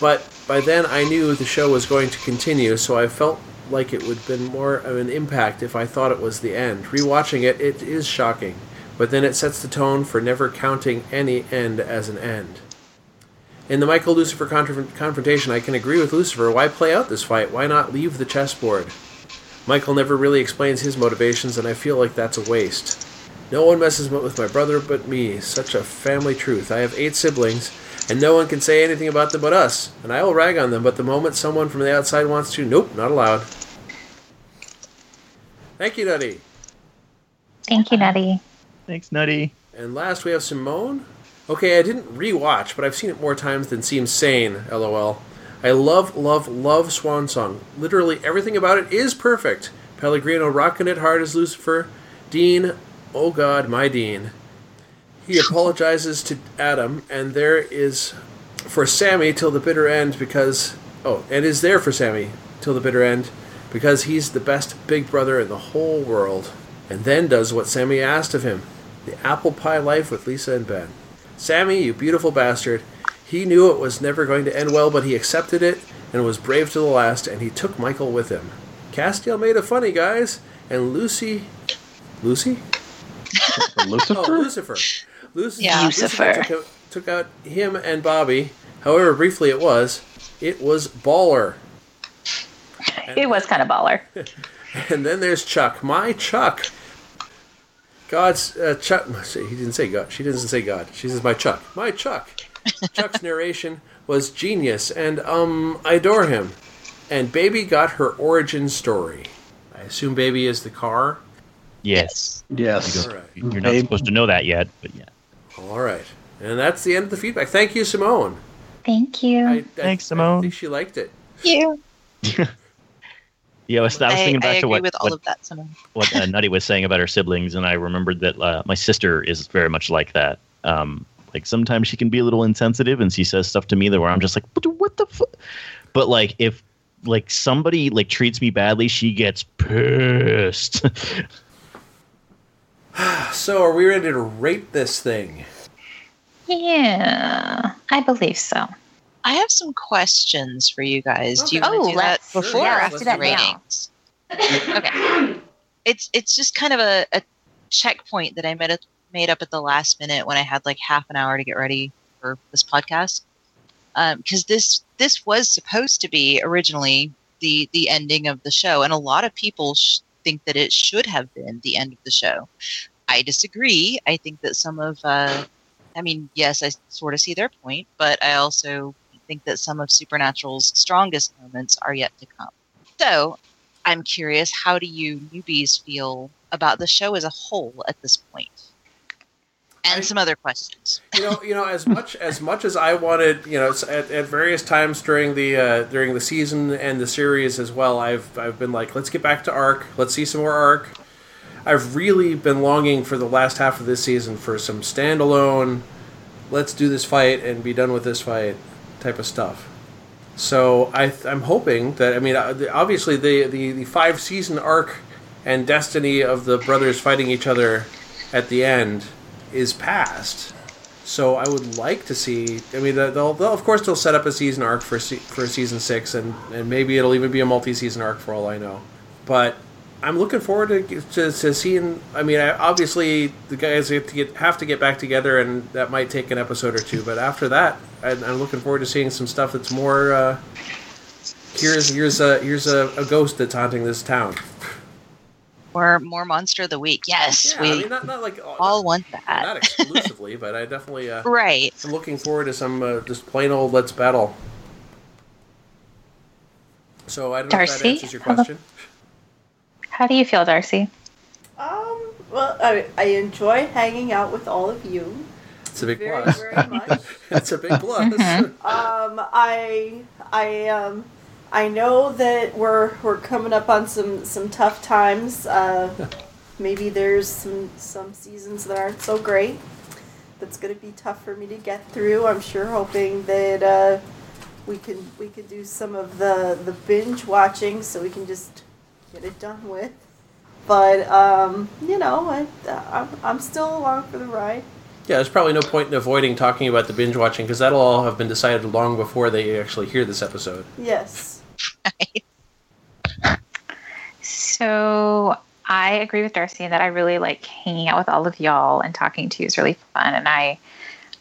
but by then I knew the show was going to continue, so I felt like it would have been more of an impact if I thought it was the end. Rewatching it, it is shocking, but then it sets the tone for never counting any end as an end. In the Michael Lucifer conf- confrontation, I can agree with Lucifer. Why play out this fight? Why not leave the chessboard? Michael never really explains his motivations, and I feel like that's a waste. No one messes with my brother but me. Such a family truth. I have eight siblings, and no one can say anything about them but us. And I will rag on them, but the moment someone from the outside wants to, nope, not allowed. Thank you, Nutty. Thank you, Nutty. Thanks, Nutty. And last we have Simone. Okay, I didn't rewatch, but I've seen it more times than seems sane, lol. I love, love, love Swan Song. Literally everything about it is perfect. Pellegrino rocking it hard as Lucifer. Dean, oh god, my Dean. He apologizes to Adam, and there is for Sammy till the bitter end because. Oh, and is there for Sammy till the bitter end because he's the best big brother in the whole world. And then does what Sammy asked of him the apple pie life with Lisa and Ben. Sammy, you beautiful bastard. He knew it was never going to end well, but he accepted it and was brave to the last, and he took Michael with him. Castiel made a funny, guys, and Lucy. Lucy? Lucifer? Oh, Lucifer. Lucy, Yeah. Lucifer. Took out, took out him and Bobby. However briefly it was, it was baller. It was kind of baller. And then there's Chuck, my Chuck. God's uh, Chuck. see, He didn't say God. She doesn't say God. She says my Chuck, my Chuck. Chuck's narration was genius, and um, I adore him. And Baby got her origin story. I assume Baby is the car. Yes. Yes. All right. You're not Babe. supposed to know that yet, but yeah. All right. And that's the end of the feedback. Thank you, Simone. Thank you. I, I, Thanks, I Simone. think she liked it. You. Yeah, I was, I was thinking I back agree to what, with all what, of that. Simone. what uh, Nutty was saying about her siblings, and I remembered that uh, my sister is very much like that. Um, like sometimes she can be a little insensitive, and she says stuff to me that where I'm just like, "What, the- what the?" Fu-? But like if like somebody like treats me badly, she gets pissed. So, are we ready to rate this thing? Yeah, I believe so. I have some questions for you guys. Do you Okay. want to Oh, do that before yeah, or after the that ratings? okay. It's it's just kind of a, a checkpoint that I made, it, made up at the last minute when I had like half an hour to get ready for this podcast. Um, because this this was supposed to be originally the the ending of the show, and a lot of people sh- think that it should have been the end of the show. I disagree. I think that some of, uh, I mean, yes, I sort of see their point, but I also think that some of Supernatural's strongest moments are yet to come. So, I'm curious, how do you newbies feel about the show as a whole at this point? And I- some other questions. you know, you know, as much as much as I wanted, you know, at, at various times during the uh, during the season and the series as well, I've I've been like, let's get back to Arc, let's see some more Arc. I've really been longing for the last half of this season for some standalone, let's do this fight and be done with this fight type of stuff. So I th- I'm hoping that I mean uh, obviously the, the the five season arc and destiny of the brothers fighting each other at the end is past. So I would like to see. I mean, they'll, they'll of course they'll set up a season arc for for season six, and and maybe it'll even be a multi season arc for all I know. But I'm looking forward to to, to seeing. I mean, I, obviously the guys have to get have to get back together, and that might take an episode or two. But after that, I, I'm looking forward to seeing some stuff that's more. Uh, here's here's a here's a, a ghost that's haunting this town. Or more Monster of the Week. Yes, Yeah, we I mean, not, not like all want not, that. not exclusively, but I definitely uh, Right. I'm looking forward to some uh, just plain old let's battle. So I don't know if that Darcy? answers your question. How do you feel, Darcy? Um, well, I, I enjoy hanging out with all of you It's a big very, plus. very much. It's a big plus. Mhm. Um, I, I, um, I know that we're we're coming up on some some tough times. Uh, maybe there's some some seasons that aren't so great. That's gonna be tough for me to get through. I'm sure, hoping that uh, we can we can do some of the the binge watching so we can just get it done with. But um, you know, I, I'm I'm still along for the ride. Yeah, there's probably no point in avoiding talking about the binge watching because that'll all have been decided long before they actually hear this episode. Yes. So I agree with Darcy that I really like hanging out with all of y'all and talking to you is really fun. And I,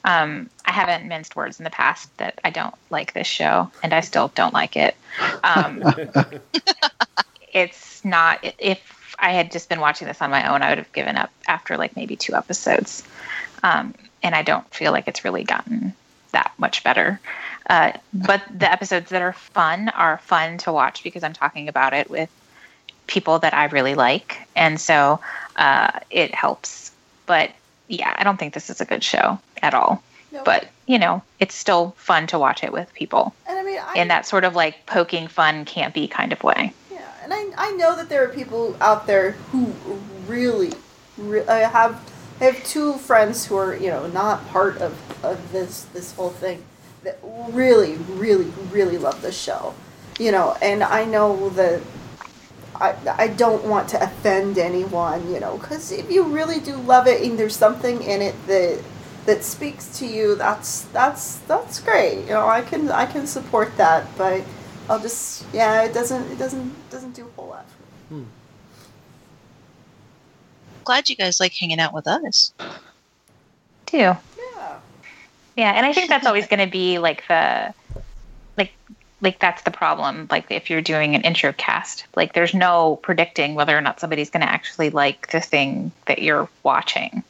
um, I haven't minced words in the past that I don't like this show, and I still don't like it. Um, it's not. If I had just been watching this on my own, I would have given up after like maybe two episodes. Um, and I don't feel like it's really gotten that much better. Uh, but the episodes that are fun are fun to watch because I'm talking about it with people that I really like, and so uh, it helps. But yeah, I don't think this is a good show at all. No. But you know, it's still fun to watch it with people and I mean, I, in that sort of like poking fun, campy kind of way. Yeah, and I, I know that there are people out there who really, re- I have I have two friends who are you know not part of, of this this whole thing that really really really love this show, you know, and I know that. I, I don't want to offend anyone, you know, because if you really do love it and there's something in it that that speaks to you, that's that's that's great. You know, I can I can support that, but I'll just yeah, it doesn't it doesn't doesn't do a whole lot. for me. Hmm. Glad you guys like hanging out with us. Too. Yeah. Yeah, and I think that's always going to be like the like like that's the problem. Like if you're doing an intro cast, like there's no predicting whether or not somebody's going to actually like the thing that you're watching.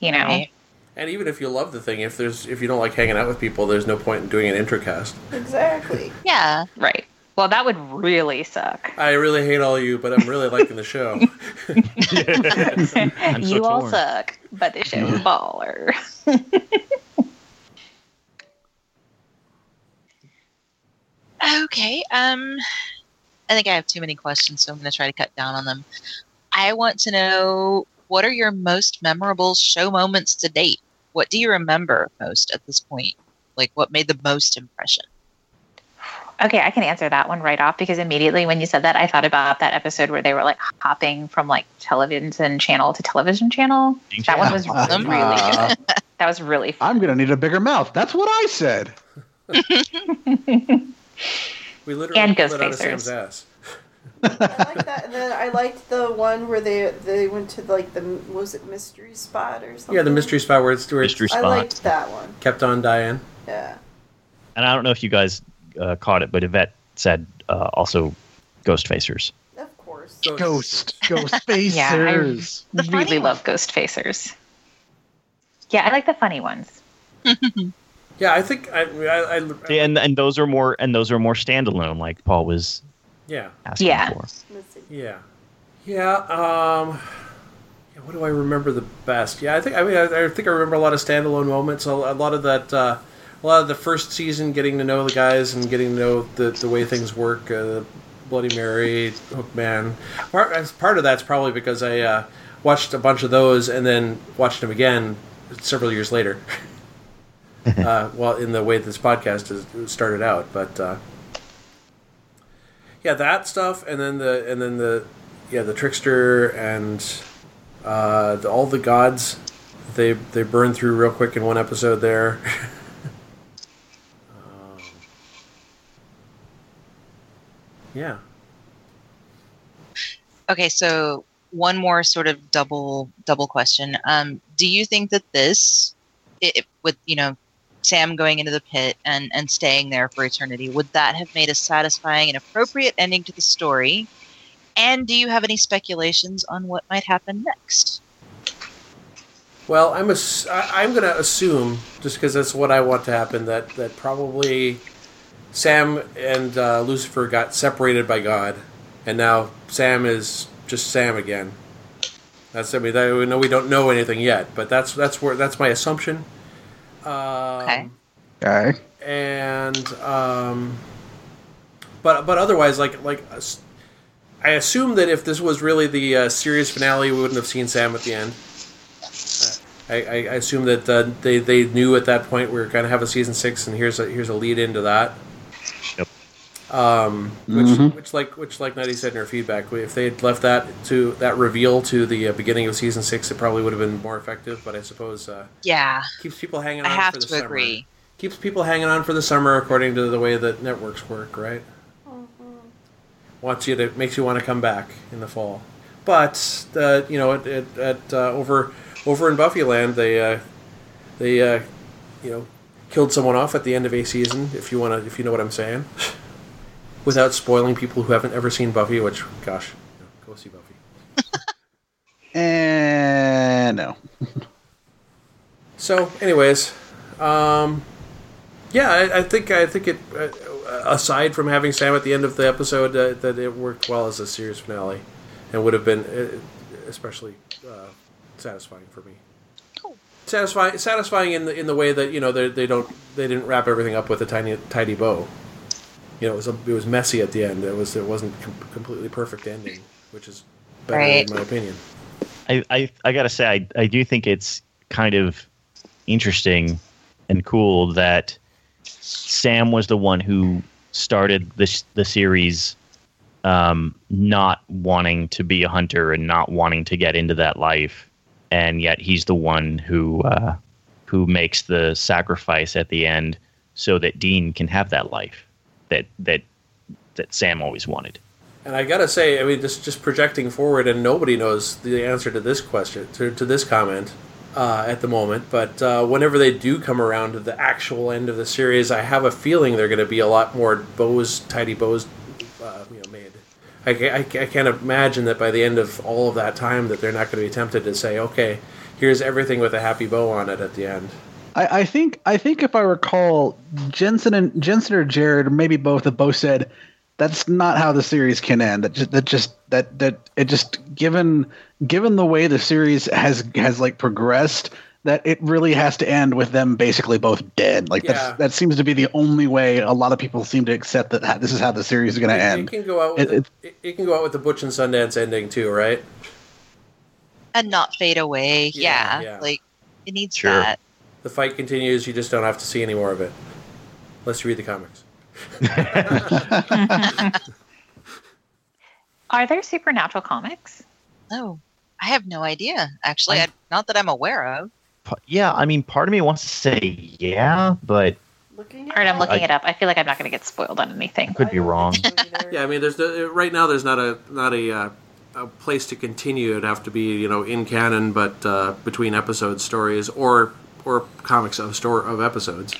You know. Right. And even if you love the thing, if there's if you don't like hanging out with people, there's no point in doing an introcast. Exactly. Yeah. Right. Well, that would really suck. I really hate all you, but I'm really liking the show. I'm so you all suck, but the show's baller. Okay. Um, I think I have too many questions, so I'm going to try to cut down on them. I want to know what are your most memorable show moments to date? What do you remember most at this point? Like, what made the most impression? Okay, I can answer that one right off because immediately when you said that, I thought about that episode where they were like hopping from like television channel to television channel. That one was Yeah. really Uh. That was really fun. I'm gonna need a bigger mouth. That's what I said. We literally And pulled it out of Ghostfacers. Sam's ass. I like that. And then I liked the one where they they went to like the what was it mystery spot or something. Yeah, the mystery spot where it's, where it's Mystery I liked that one. kept on dying. Yeah. And I don't know if you guys uh, caught it, but Yvette said uh, also Ghostfacers. Of course. Ghost, ghost Yeah, I- facers. The funny really love Ghostfacers. Yeah, I like the funny ones. Yeah, I think I, I, I, I And and those are more and those are more standalone, like Paul was yeah, asking Yeah. for. Yeah, yeah. Um, yeah, what do I remember the best? Yeah, I think I mean I, I think I remember a lot of standalone moments. A, a lot of that. Uh, a lot of the first season, getting to know the guys and getting to know the, the way things work. Uh, Bloody Mary, Hookman. Part, as part of that's probably because I uh, watched a bunch of those and then watched them again several years later. uh, well, in the way this podcast has started out, but uh, yeah, that stuff, and then the and then the yeah the trickster and uh, the, all the gods they they burn through real quick in one episode there. um, yeah. Okay, so one more sort of double double question. Um, do you think that this, it, with you know, Sam going into the pit and and staying there for eternity, would that have made a satisfying and appropriate ending to the story? And do you have any speculations on what might happen next? Well, I'm I'm going to assume, just because that's what I want to happen, that that probably Sam and uh, Lucifer got separated by God, and now Sam is just Sam again. That's I mean, that, we know we don't know anything yet, but that's that's where that's my assumption. Um, Okay. Okay. and um, but but otherwise, like like I assume that if this was really the uh, series finale, we wouldn't have seen Sam at the end. I, I, I assume that uh, they they knew at that point we were going to have a season six, and here's a here's a lead into that. Yep. Um, which which like which like Nutty said in her feedback, if they had left that to that reveal to the uh, beginning of season six, it probably would have been more effective. But I suppose uh, Yeah, keeps people hanging I on have for the to summer agree. keeps people hanging on for the summer according to the way that networks work, right? Wants you to makes you want to come back in the fall, but uh, you know at, at, at uh, over over in Buffyland they uh, they uh, you know killed someone off at the end of a season if you want to if you know what I'm saying, without spoiling people who haven't ever seen Buffy. Which gosh, go see Buffy. And no. So, anyways, um, yeah, I, I think I think it. Uh, aside from having Sam at the end of the episode, uh, that it worked well as a series finale, and would have been uh, especially uh, satisfying for me. Cool. Satisfying, satisfying in the in the way that you know they, they don't they didn't wrap everything up with a tiny tidy bow. You know, it was a, it was messy at the end. It was it wasn't com- completely perfect ending, which is better Right. in my opinion. I, I, I gotta say, I, I do think it's kind of interesting and cool that Sam was the one who started this the series um, not wanting to be a hunter and not wanting to get into that life, and yet he's the one who uh, who makes the sacrifice at the end so that Dean can have that life that that that Sam always wanted. And I gotta say, I mean, just just projecting forward, and nobody knows the answer to this question, to, to this comment uh, at the moment. But uh, whenever they do come around to the actual end of the series, I have a feeling they're going to be a lot more bows, tidy bows, uh, you know, made. I, I, I can't imagine that by the end of all of that time that they're not going to be tempted to say, okay, here's everything with a happy bow on it at the end. I, I think I think if I recall, Jensen and Jensen or Jared, or maybe both, have both said that's not how the series can end. That just that just that that it just given given the way the series has has like progressed, that it really has to end with them basically both dead. Like Yeah. that's that seems to be the only way a lot of people seem to accept that ha- this is how the series is going to end. it can go out with It- the, it, it can go out with the Butch and Sundance ending too, right? And not fade away. Yeah, Yeah, yeah. like it needs Sure. that. The fight continues. You just don't have to see any more of it, unless you read the comics. Are there supernatural comics? No, I have no idea. Actually, I- I, not that I'm aware of. Yeah, I mean, part of me wants to say yeah, but Looking All right, I'm looking I- it up. I feel like I'm not going to get spoiled on anything. could be wrong. Yeah, I mean, there's no, right now there's not a not a, uh, a place to continue. It'd have to be you know in canon, but uh, between episode stories or or comics of store of episodes.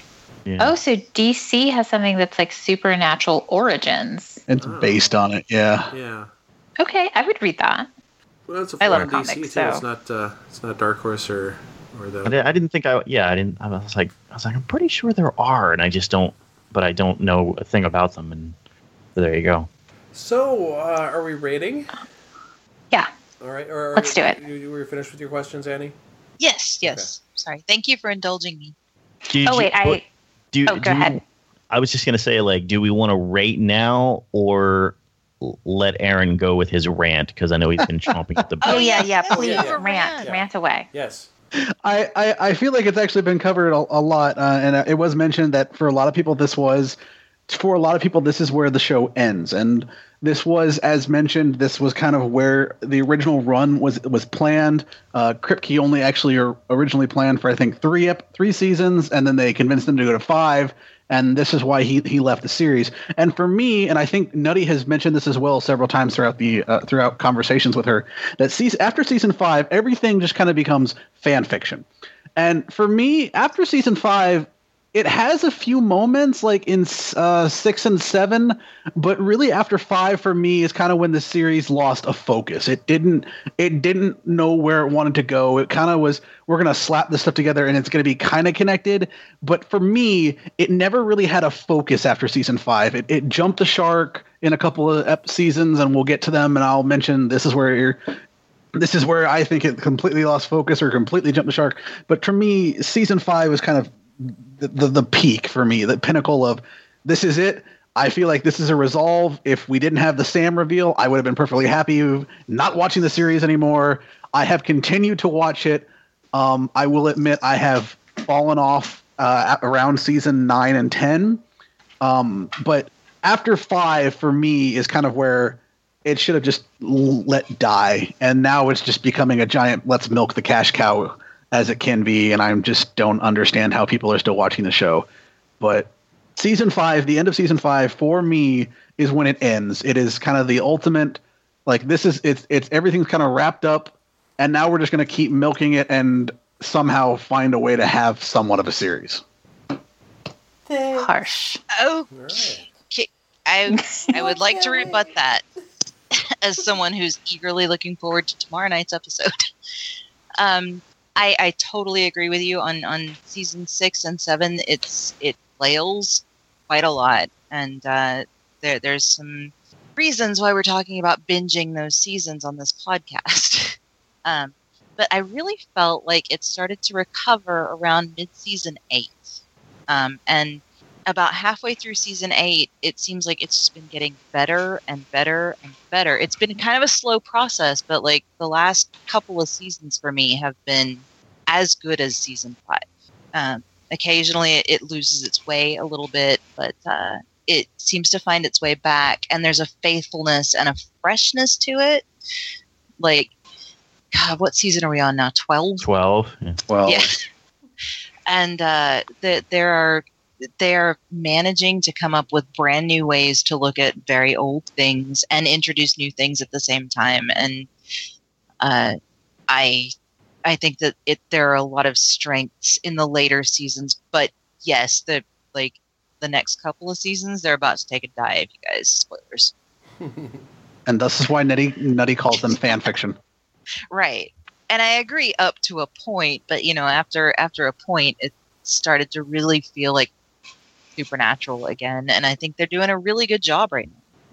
Yeah. Oh, so DC has something that's like supernatural origins. It's Oh. based on it, yeah. Yeah, Okay, I would read that. well, that's a I love DC comics, too. It's not uh, it's not Dark Horse or or I, the I didn't think I. Yeah, I didn't. I was like, I was like, I'm pretty sure there are, and I just don't. But I don't know a thing about them, and there you go. So, uh, are we rating? Yeah. All right. Or, or Let's do it. You, you were finished with your questions, Annie? Yes, yes. Sorry. Thank you for indulging me. Did Oh you- wait, I. do, Oh, go do- ahead. I was just gonna say, like, do we want to rate now or let Aaron go with his rant because I know he's been chomping at the bit. Oh yeah, yeah. Please yeah, yeah. rant, Yeah. rant away. Yes. I, I, I feel like it's actually been covered a, a lot, uh, and it was mentioned that for a lot of people, this was for a lot of people, this is where the show ends, and this was, as mentioned, this was kind of where the original run was was planned. Uh, Kripke only actually originally planned for I think three ep- three seasons, and then they convinced him to go to five. And this is why he, he left the series. And for me, and I think Nutty has mentioned this as well several times throughout the uh, throughout conversations with her, that season, after season five, everything just kind of becomes fan fiction. And for me, after season five, it has a few moments like in uh, six and seven, but really after five for me is kind of when the series lost a focus. It didn't it didn't know where it wanted to go. It kind of was we're gonna slap this stuff together and it's gonna be kind of connected. But for me, it never really had a focus after season five. It it jumped the shark in a couple of ep- seasons, and we'll get to them. And I'll mention this is where this is where I think it completely lost focus or completely jumped the shark. But for me, season five was kind of the, the, peak for me, the pinnacle of this is it. I feel like this is a resolve. If we didn't have the Sam reveal, I would have been perfectly happy not watching the series anymore. I have continued to watch it. Um, I will admit I have fallen off uh, around season nine and ten. Um, but after five, for me, is kind of where it should have just let die, and now it's just becoming a giant let's milk the cash cow as it can be, and I just don't understand how people are still watching the show. But season five, the end of season five, for me is when it ends. It is kind of the ultimate, like this is it's it's everything's kind of wrapped up, and now we're just going to keep milking it and somehow find a way to have somewhat of a series. Thanks. Harsh. Oh, Right. I I would like to rebut that as someone who's eagerly looking forward to tomorrow night's episode. Um, I I totally agree with you on on season six and seven. It's it flails quite a lot, and uh, there there's some reasons why we're talking about binging those seasons on this podcast. um, but I really felt like it started to recover around mid season eight, um, and about halfway through season eight, it seems like it's just been getting better and better and better. It's been kind of a slow process, but like the last couple of seasons for me have been as good as season five. Um, occasionally it, it loses its way a little bit, but uh, it seems to find its way back. And there's a faithfulness and a freshness to it. Like, God, what season are we on now? 12? 12. Yeah. Well, Yeah. and uh, the, there are they are managing to come up with brand new ways to look at very old things and introduce new things at the same time. And uh, i i think that it there are a lot of strengths in the later seasons but yes the like the next couple of seasons they're about to take a dive you guys. Spoilers. And this is why Nutty Nutty calls them fan fiction. right. And i agree up to a point but you know after after a point it started to really feel like supernatural again and i think they're doing a really good job right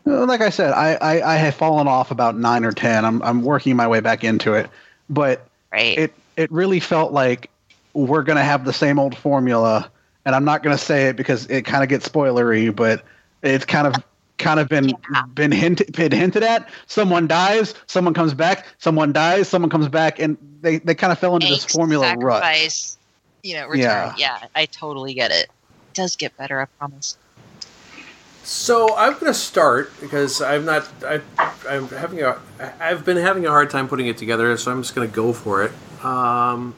now Like I said, I, I, I have fallen off about nine or ten. I'm I'm working my way back into it, but right it it really felt like we're gonna have the same old formula, and I'm not gonna say it because it kind of gets spoilery, but it's kind of kind of been Yeah. been hinted been hinted at. Someone dies, someone comes back, someone dies, someone comes back, and they they kind of fell into this formula rut. you know return Yeah. yeah. i totally get it does get better i promise So I'm going to start because I'm not. I, I'm having a. I've been having a hard time putting it together, so I'm just going to go for it. Um,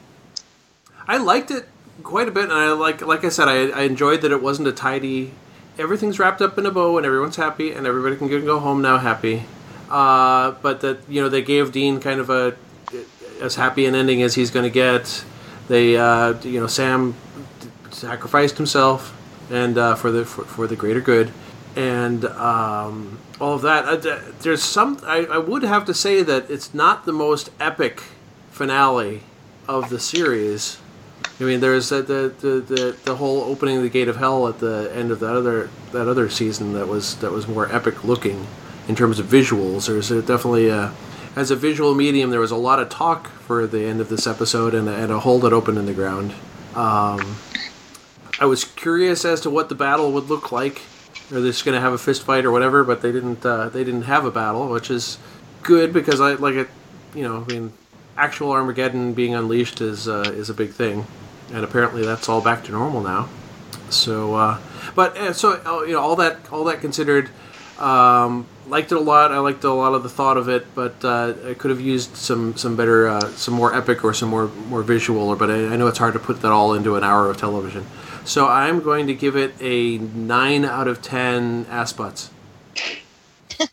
I liked it quite a bit, and I like. Like I said, I, I enjoyed that it wasn't a tidy. Everything's wrapped up in a bow, and everyone's happy, and everybody can go home now happy. Uh, but that you know they gave Dean kind of a as happy an ending as he's going to get. They uh, you know Sam sacrificed himself and uh, for the for, for the greater good. And um, all of that uh, there's some I, I would have to say that it's not the most epic finale of the series. I mean there's uh, the, the, the, the whole opening the gate of hell at the end of that other that other season that was that was more epic looking in terms of visuals. There's a, definitely a, as a visual medium there was a lot of talk for the end of this episode and, a- and a hole that opened in the ground. Um, I was curious as to what the battle would look like. Are they just going to have a fist fight or whatever? But they didn't. Uh, they didn't have a battle, which is good because I like it. You know, I mean, actual Armageddon being unleashed is uh, is a big thing, and apparently that's all back to normal now. So, uh, but uh, so uh, you know, all that all that considered, um, liked it a lot. I liked a lot of the thought of it, but uh, I could have used some some better, uh, some more epic or some more more visual. Or but I, I know it's hard to put that all into an hour of television. So I'm going to give it a nine out of ten ass butts. Good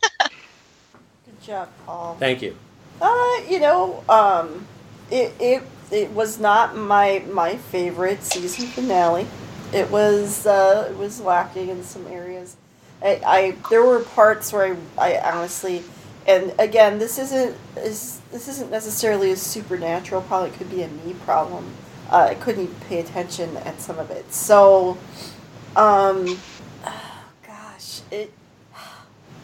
job, Paul. Thank you. Uh, you know, um, it, it it was not my my favorite season finale. it was uh, it was lacking in some areas. I, I there were parts where I, I honestly, and again, this isn't is this isn't necessarily a supernatural problem. It could be a me problem. Uh, I couldn't even pay attention at some of it. So, um, gosh, it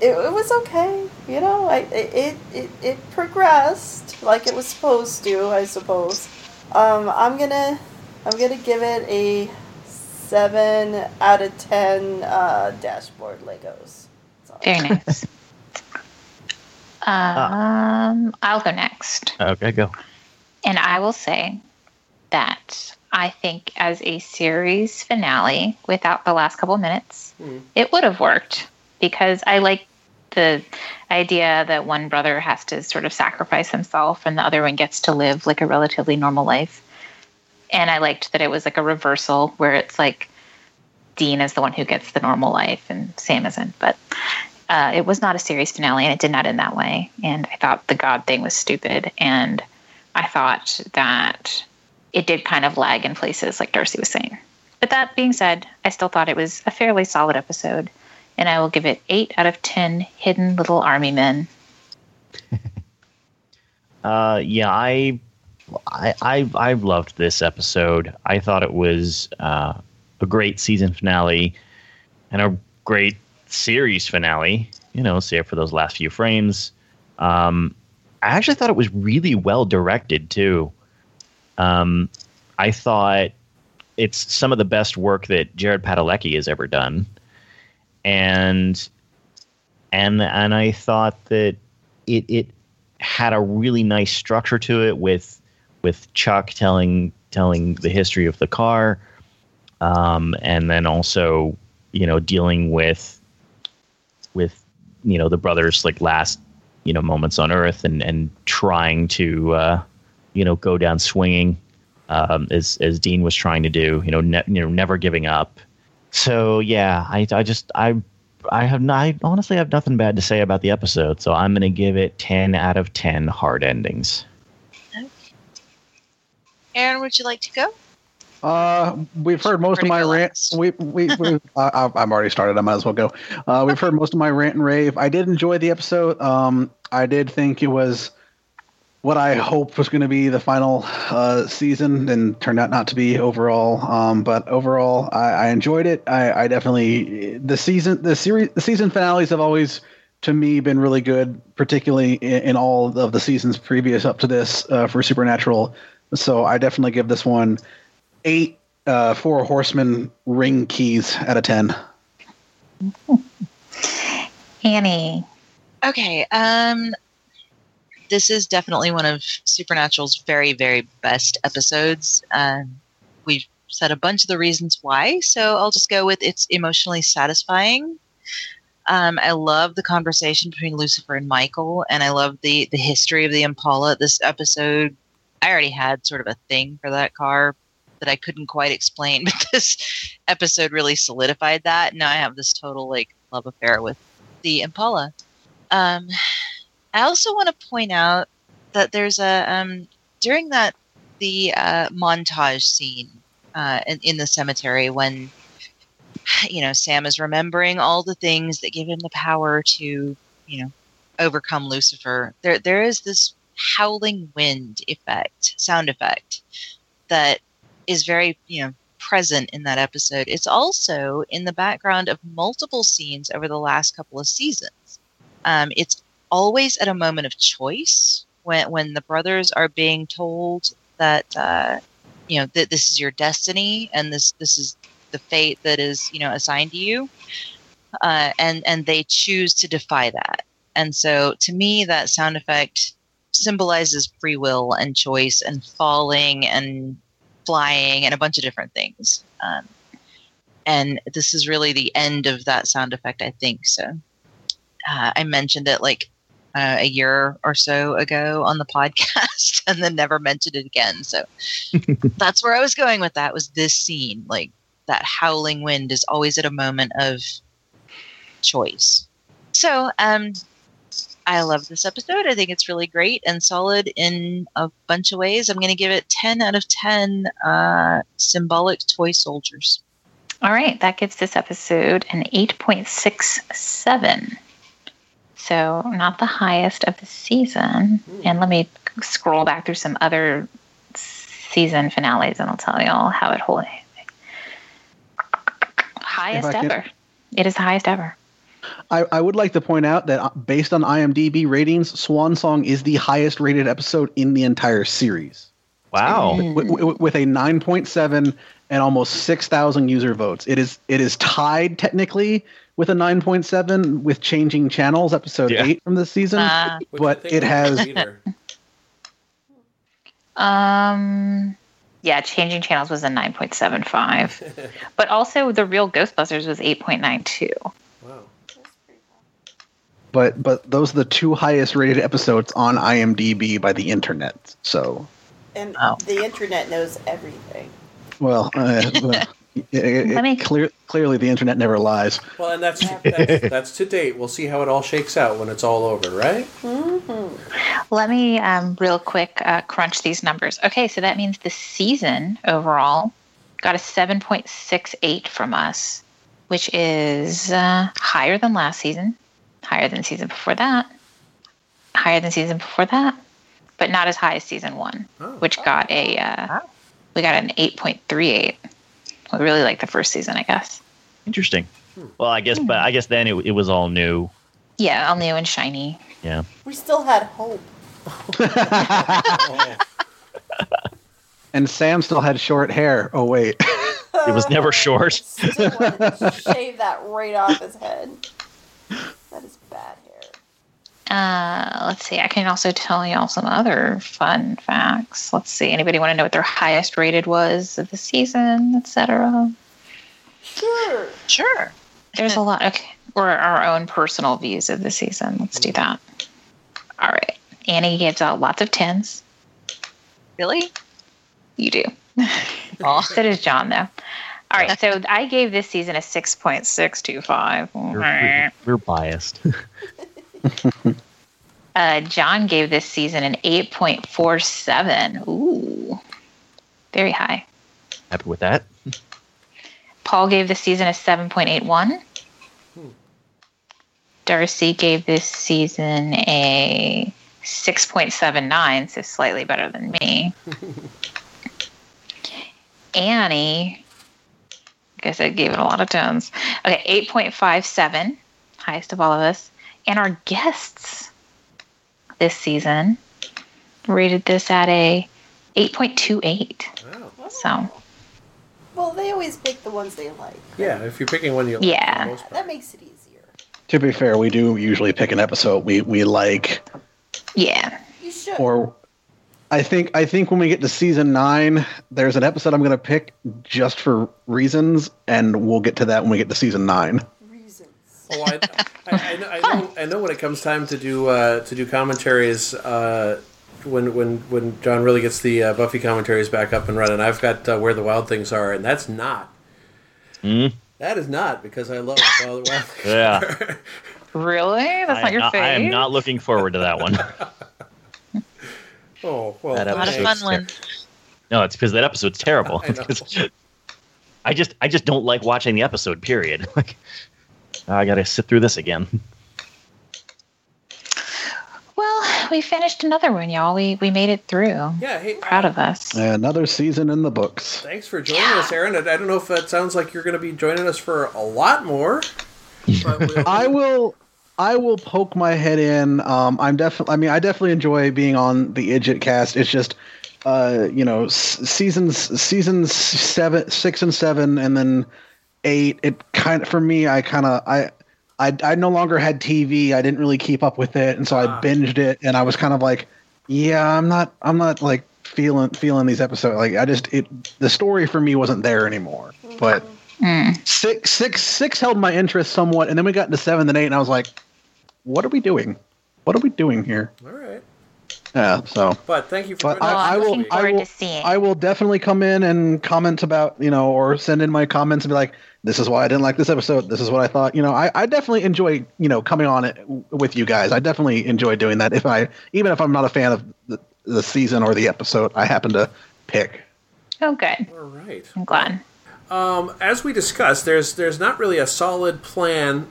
it, it was okay. You know, I it, it it progressed like it was supposed to. I suppose. Um, I'm gonna I'm gonna give it a seven out of ten uh, dashboard Legos. Very nice. um, I'll go next. Okay, go. And I will say that I think as a series finale, without the last couple minutes, Hmm. it would have worked because I like the idea that one brother has to sort of sacrifice himself and the other one gets to live like a relatively normal life. And I liked that it was like a reversal where it's like Dean is the one who gets the normal life and Sam isn't. But uh, it was not a series finale and it did not end that way. And I thought the God thing was stupid. And I thought that it did kind of lag in places, like Darcy was saying. But that being said, I still thought it was a fairly solid episode. And I will give it 8 out of 10 hidden little army men. Uh, yeah, I, I, I, I loved this episode. I thought it was uh, a great season finale and a great series finale. You know, save for those last few frames. Um, I actually thought it was really well directed too. Um, I thought it's some of the best work that Jared Padalecki has ever done, and and and I thought that it it had a really nice structure to it with with Chuck telling telling the history of the car, um, and then also you know dealing with with you know the brothers like last you know moments on Earth and and trying to uh, you know go down swinging um, as as Dean was trying to do you know ne- you know never giving up. So yeah, I I just I I have not, I honestly have nothing bad to say about the episode, so I'm going to give it 10 out of 10 hard endings. Okay. Aaron, would you like to go? Uh, we've heard most of my good rant. We we, we I, I- I'm already started. I might as well go. Uh, we've heard most of my rant and rave. I did enjoy the episode. Um, I did think it was what I hoped was going to be the final uh, season, and turned out not to be overall. Um, but overall, I, I enjoyed it. I, I definitely the season the series the season finales have always to me been really good, particularly in, in all of the seasons previous up to this uh, for Supernatural. So I definitely give this one eight uh, four horsemen ring keys out of ten. Annie. Okay. Um, this is definitely one of Supernatural's very, very best episodes. Um, we've said a bunch of the reasons why, so I'll just go with it's emotionally satisfying. Um, I love the conversation between Lucifer and Michael, and I love the the history of the Impala. This episode, I already had sort of a thing for that car that I couldn't quite explain, but this episode really solidified that. Now I have this total like love affair with the Impala. Um, I also want to point out that there's a um, during that the uh, montage scene uh, in, in the cemetery when you know Sam is remembering all the things that give him the power to you know overcome Lucifer. There there is this howling wind effect, sound effect that is very you know present in that episode. It's also in the background of multiple scenes over the last couple of seasons. Um, it's always at a moment of choice when when the brothers are being told that uh, you know that this is your destiny and this this is the fate that is you know assigned to you, uh, and and they choose to defy that. And so, to me, that sound effect symbolizes free will and choice and falling and flying and a bunch of different things. Um, and this is really the end of that sound effect, I think. So uh, I mentioned it like uh, a year or so ago on the podcast, and then never mentioned it again. So that's where I was going with that. Was this scene like that howling wind is always at a moment of choice. So um, I love this episode. I think it's really great and solid in a bunch of ways. I'm going to give it 10 out of 10 uh, symbolic toy soldiers. All right, that gives this episode an 8.67. So, not the highest of the season. And let me scroll back through some other season finales and I'll tell you all how it holds. Highest If I could- ever. It is the highest ever. I, I would like to point out that uh, based on IMDb ratings, Swan Song is the highest rated episode in the entire series, Wow. with, with, with a 9.7 and almost 6,000 user votes. It is it is tied technically with a 9.7 with Changing Channels, episode Yeah. eight from this season. Uh, But it has- Um, yeah, changing channels was a 9.75, but also the real Ghostbusters was 8.92. Wow. But but those are the two highest rated episodes on IMDb by the internet. So And Oh. the internet knows everything. well, uh, well it- it- Let me- clear, clearly the internet never lies. Well, and that's, that's that's to date. We'll see how it all shakes out when it's all over, right? Let me um, real quick uh, crunch these numbers. Okay, so that means the season overall got a 7.68 from us, which is uh, higher than last season, higher than season before that, higher than season before that, but not as high as season one, Oh. which got a uh, we got an 8.38. We really like the first season, I guess. Interesting. Hmm. Well, I guess, but I guess then it, it was all new. Yeah, all new and shiny. Yeah. We still had hope. And Sam still had short hair. Oh wait. It was never short. Still wanted to shave that right off his head. That is bad hair. Uh, let's see. I can also tell y'all some other fun facts. Let's see. Anybody want to know what their highest rated was of the season, etc.? Sure. Sure. There's a lot. Okay, or our own personal views of the season. Let's do that. All right. Annie gives out lots of tens. Really? You do. Oh, So does John, though. All right. So I gave this season a six point six two five. We're, we're, we're biased. Uh, John gave this season an eight point four seven. Ooh, very high. Happy with that? Paul gave this season a 7.81. Darcy gave this season a 6.79, so slightly better than me. Annie, I guess I gave it a lot of tens. Okay, 8.57, highest of all of us. And our guests this season rated this at a 8.28. wow. So, Well, they always pick the ones they like. Yeah, if you're picking one you like, Yeah. for the most part. That makes it easier. to be fair, we do usually pick an episode we we like, yeah. You should. or I think I think when we get to season nine, there's an episode I'm going to pick just for reasons, and we'll get to that when we get to season nine. reasons. Oh, I, I, I, know, I, know, I know when it comes time to do uh, to do commentaries, uh, when when when John really gets the uh, Buffy commentaries back up and running, I've got uh, where the wild things are, and that's not. Hmm? That is not because I love Wild the Wild Things. Yeah. Really? That's I, not your not, favorite? I am not looking forward to that one. Oh well, That a lot of fun one. No, it's because that episode's terrible. I know. I just I just don't like watching the episode. Period. Like I got to sit through this again. Well, we finished another one, y'all. We we made it through. Yeah, hey, Proud of us. Another season in the books. Thanks for joining us, Aaron. I I don't know if that sounds like you're going to be joining us for a lot more. We'll, I will. I will poke my head in. Um, I'm definitely. I mean, I definitely enjoy being on the IdjitCast. It's just, uh, you know, s- seasons seasons seven, six, and seven, and then eight. It kind of for me. I kind of I. I, I no longer had TV. I didn't really keep up with it, and so Ah. I binged it. And I was kind of like, yeah, I'm not. I'm not like feeling feeling these episodes. Like I just it. The story for me wasn't there anymore. But Mm. six six six held my interest somewhat, and then we got into seven and eight, and I was like, "What are we doing? What are we doing here?" all right. Yeah. So But thank you for But joining I- I'm will- I will- to seeing. I will definitely come in and comment about you know, or send in my comments and be like, "This is why I didn't like this episode. This is what I thought." You know, I, I definitely enjoy you know coming on it with you guys. I definitely enjoy doing that. If I even if I'm not a fan of the, the season or the episode, I happen to pick. oh, good. All right. I'm glad. Um, as we discussed, there's there's not really a solid plan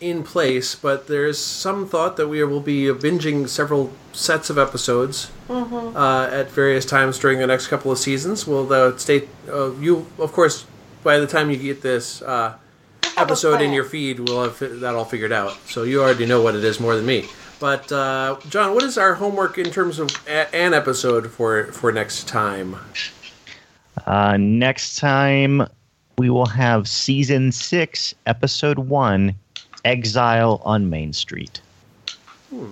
in place, but there's some thought that we will be binging several sets of episodes uh, at various times during the next couple of seasons. Well, uh, stay uh, you of course by the time you get this uh, episode in your feed, we'll have that all figured out. So you already know what it is more than me. But uh, John, what is our homework in terms of a- an episode for for next time? Uh, next time, we will have season six, episode one Exile on Main Street. hmm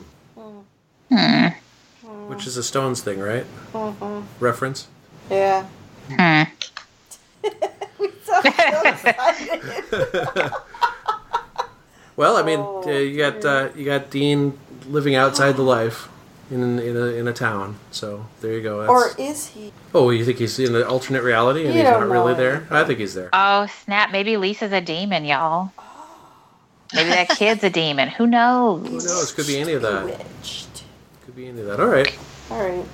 Which is a Stones thing, right? Reference. Yeah. Hmm. We sound so excited. Well, I mean, Oh, uh, you got uh, you got Dean living outside the life in in a, in a town. So there you go. or is he? oh, you think he's in an alternate reality and You he's don't really know there? I think he's there. Oh snap! Maybe Lisa's a demon, y'all. Maybe that kid's a demon. Who knows? Who knows? Could be any of that. Bewitched. Could be any of that. All right. All right.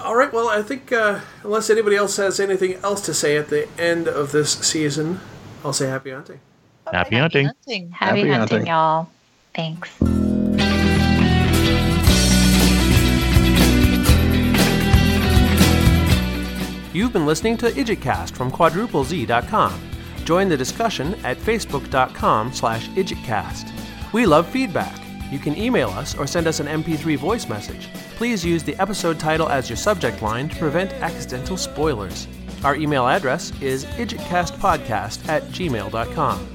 All right. Well, I think uh, unless anybody else has anything else to say at the end of this season, I'll say happy hunting. Happy hunting. Nothing. Happy, Happy hunting, hunting. y'all. Thanks. You've been listening to IdjitCast from quadruplez.com. Join the discussion at facebook.com slash idjitcast. We love feedback. You can email us or send us an MP3 voice message. Please use the episode title as your subject line to prevent accidental spoilers. Our email address is idjitcastpodcast at gmail.com.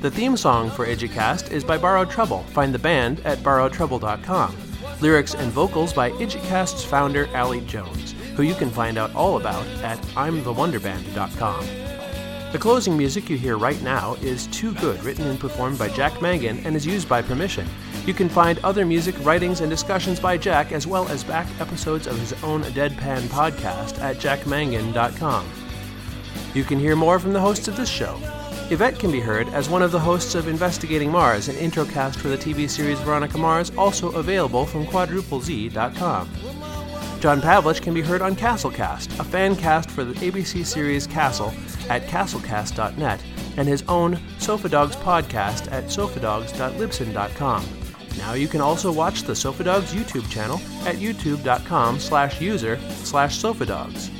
The theme song for IdjitCast is by Borrowed Trouble. Find the band at borrowedtrouble.com. Lyrics and vocals by IdjitCast's founder, Allie Jones, who you can find out all about at I'mTheWonderBand.com. The closing music you hear right now is Too Good, written and performed by Jack Mangan and is used by permission. You can find other music, writings, and discussions by Jack, as well as back episodes of his own Deadpan podcast at jackmangan.com. You can hear more from the hosts of this show. Yvette can be heard as one of the hosts of Investigating Mars, an introcast for the TV series Veronica Mars, also available from quadruplez.com. John Pavlich can be heard on Castlecast, a fan cast for the ABC series Castle at castlecast.net, and his own Sofa Dogs podcast at sofadogs.libsyn.com. Now you can also watch the Sofa Dogs YouTube channel at youtube.com slash user slash sofadogs.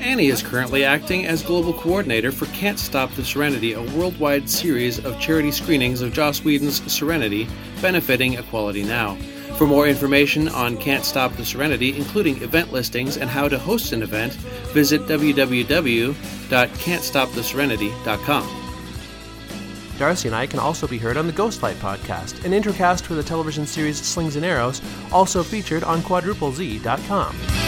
Annie is currently acting as global coordinator for Can't Stop the Serenity, a worldwide series of charity screenings of Joss Whedon's Serenity, benefiting Equality Now. For more information on Can't Stop the Serenity, including event listings and how to host an event, visit www.can'tstoptheserenity.com. Darcy and I can also be heard on the Ghostlight podcast, an intercast for the television series Slings and Arrows, also featured on quadruplez.com.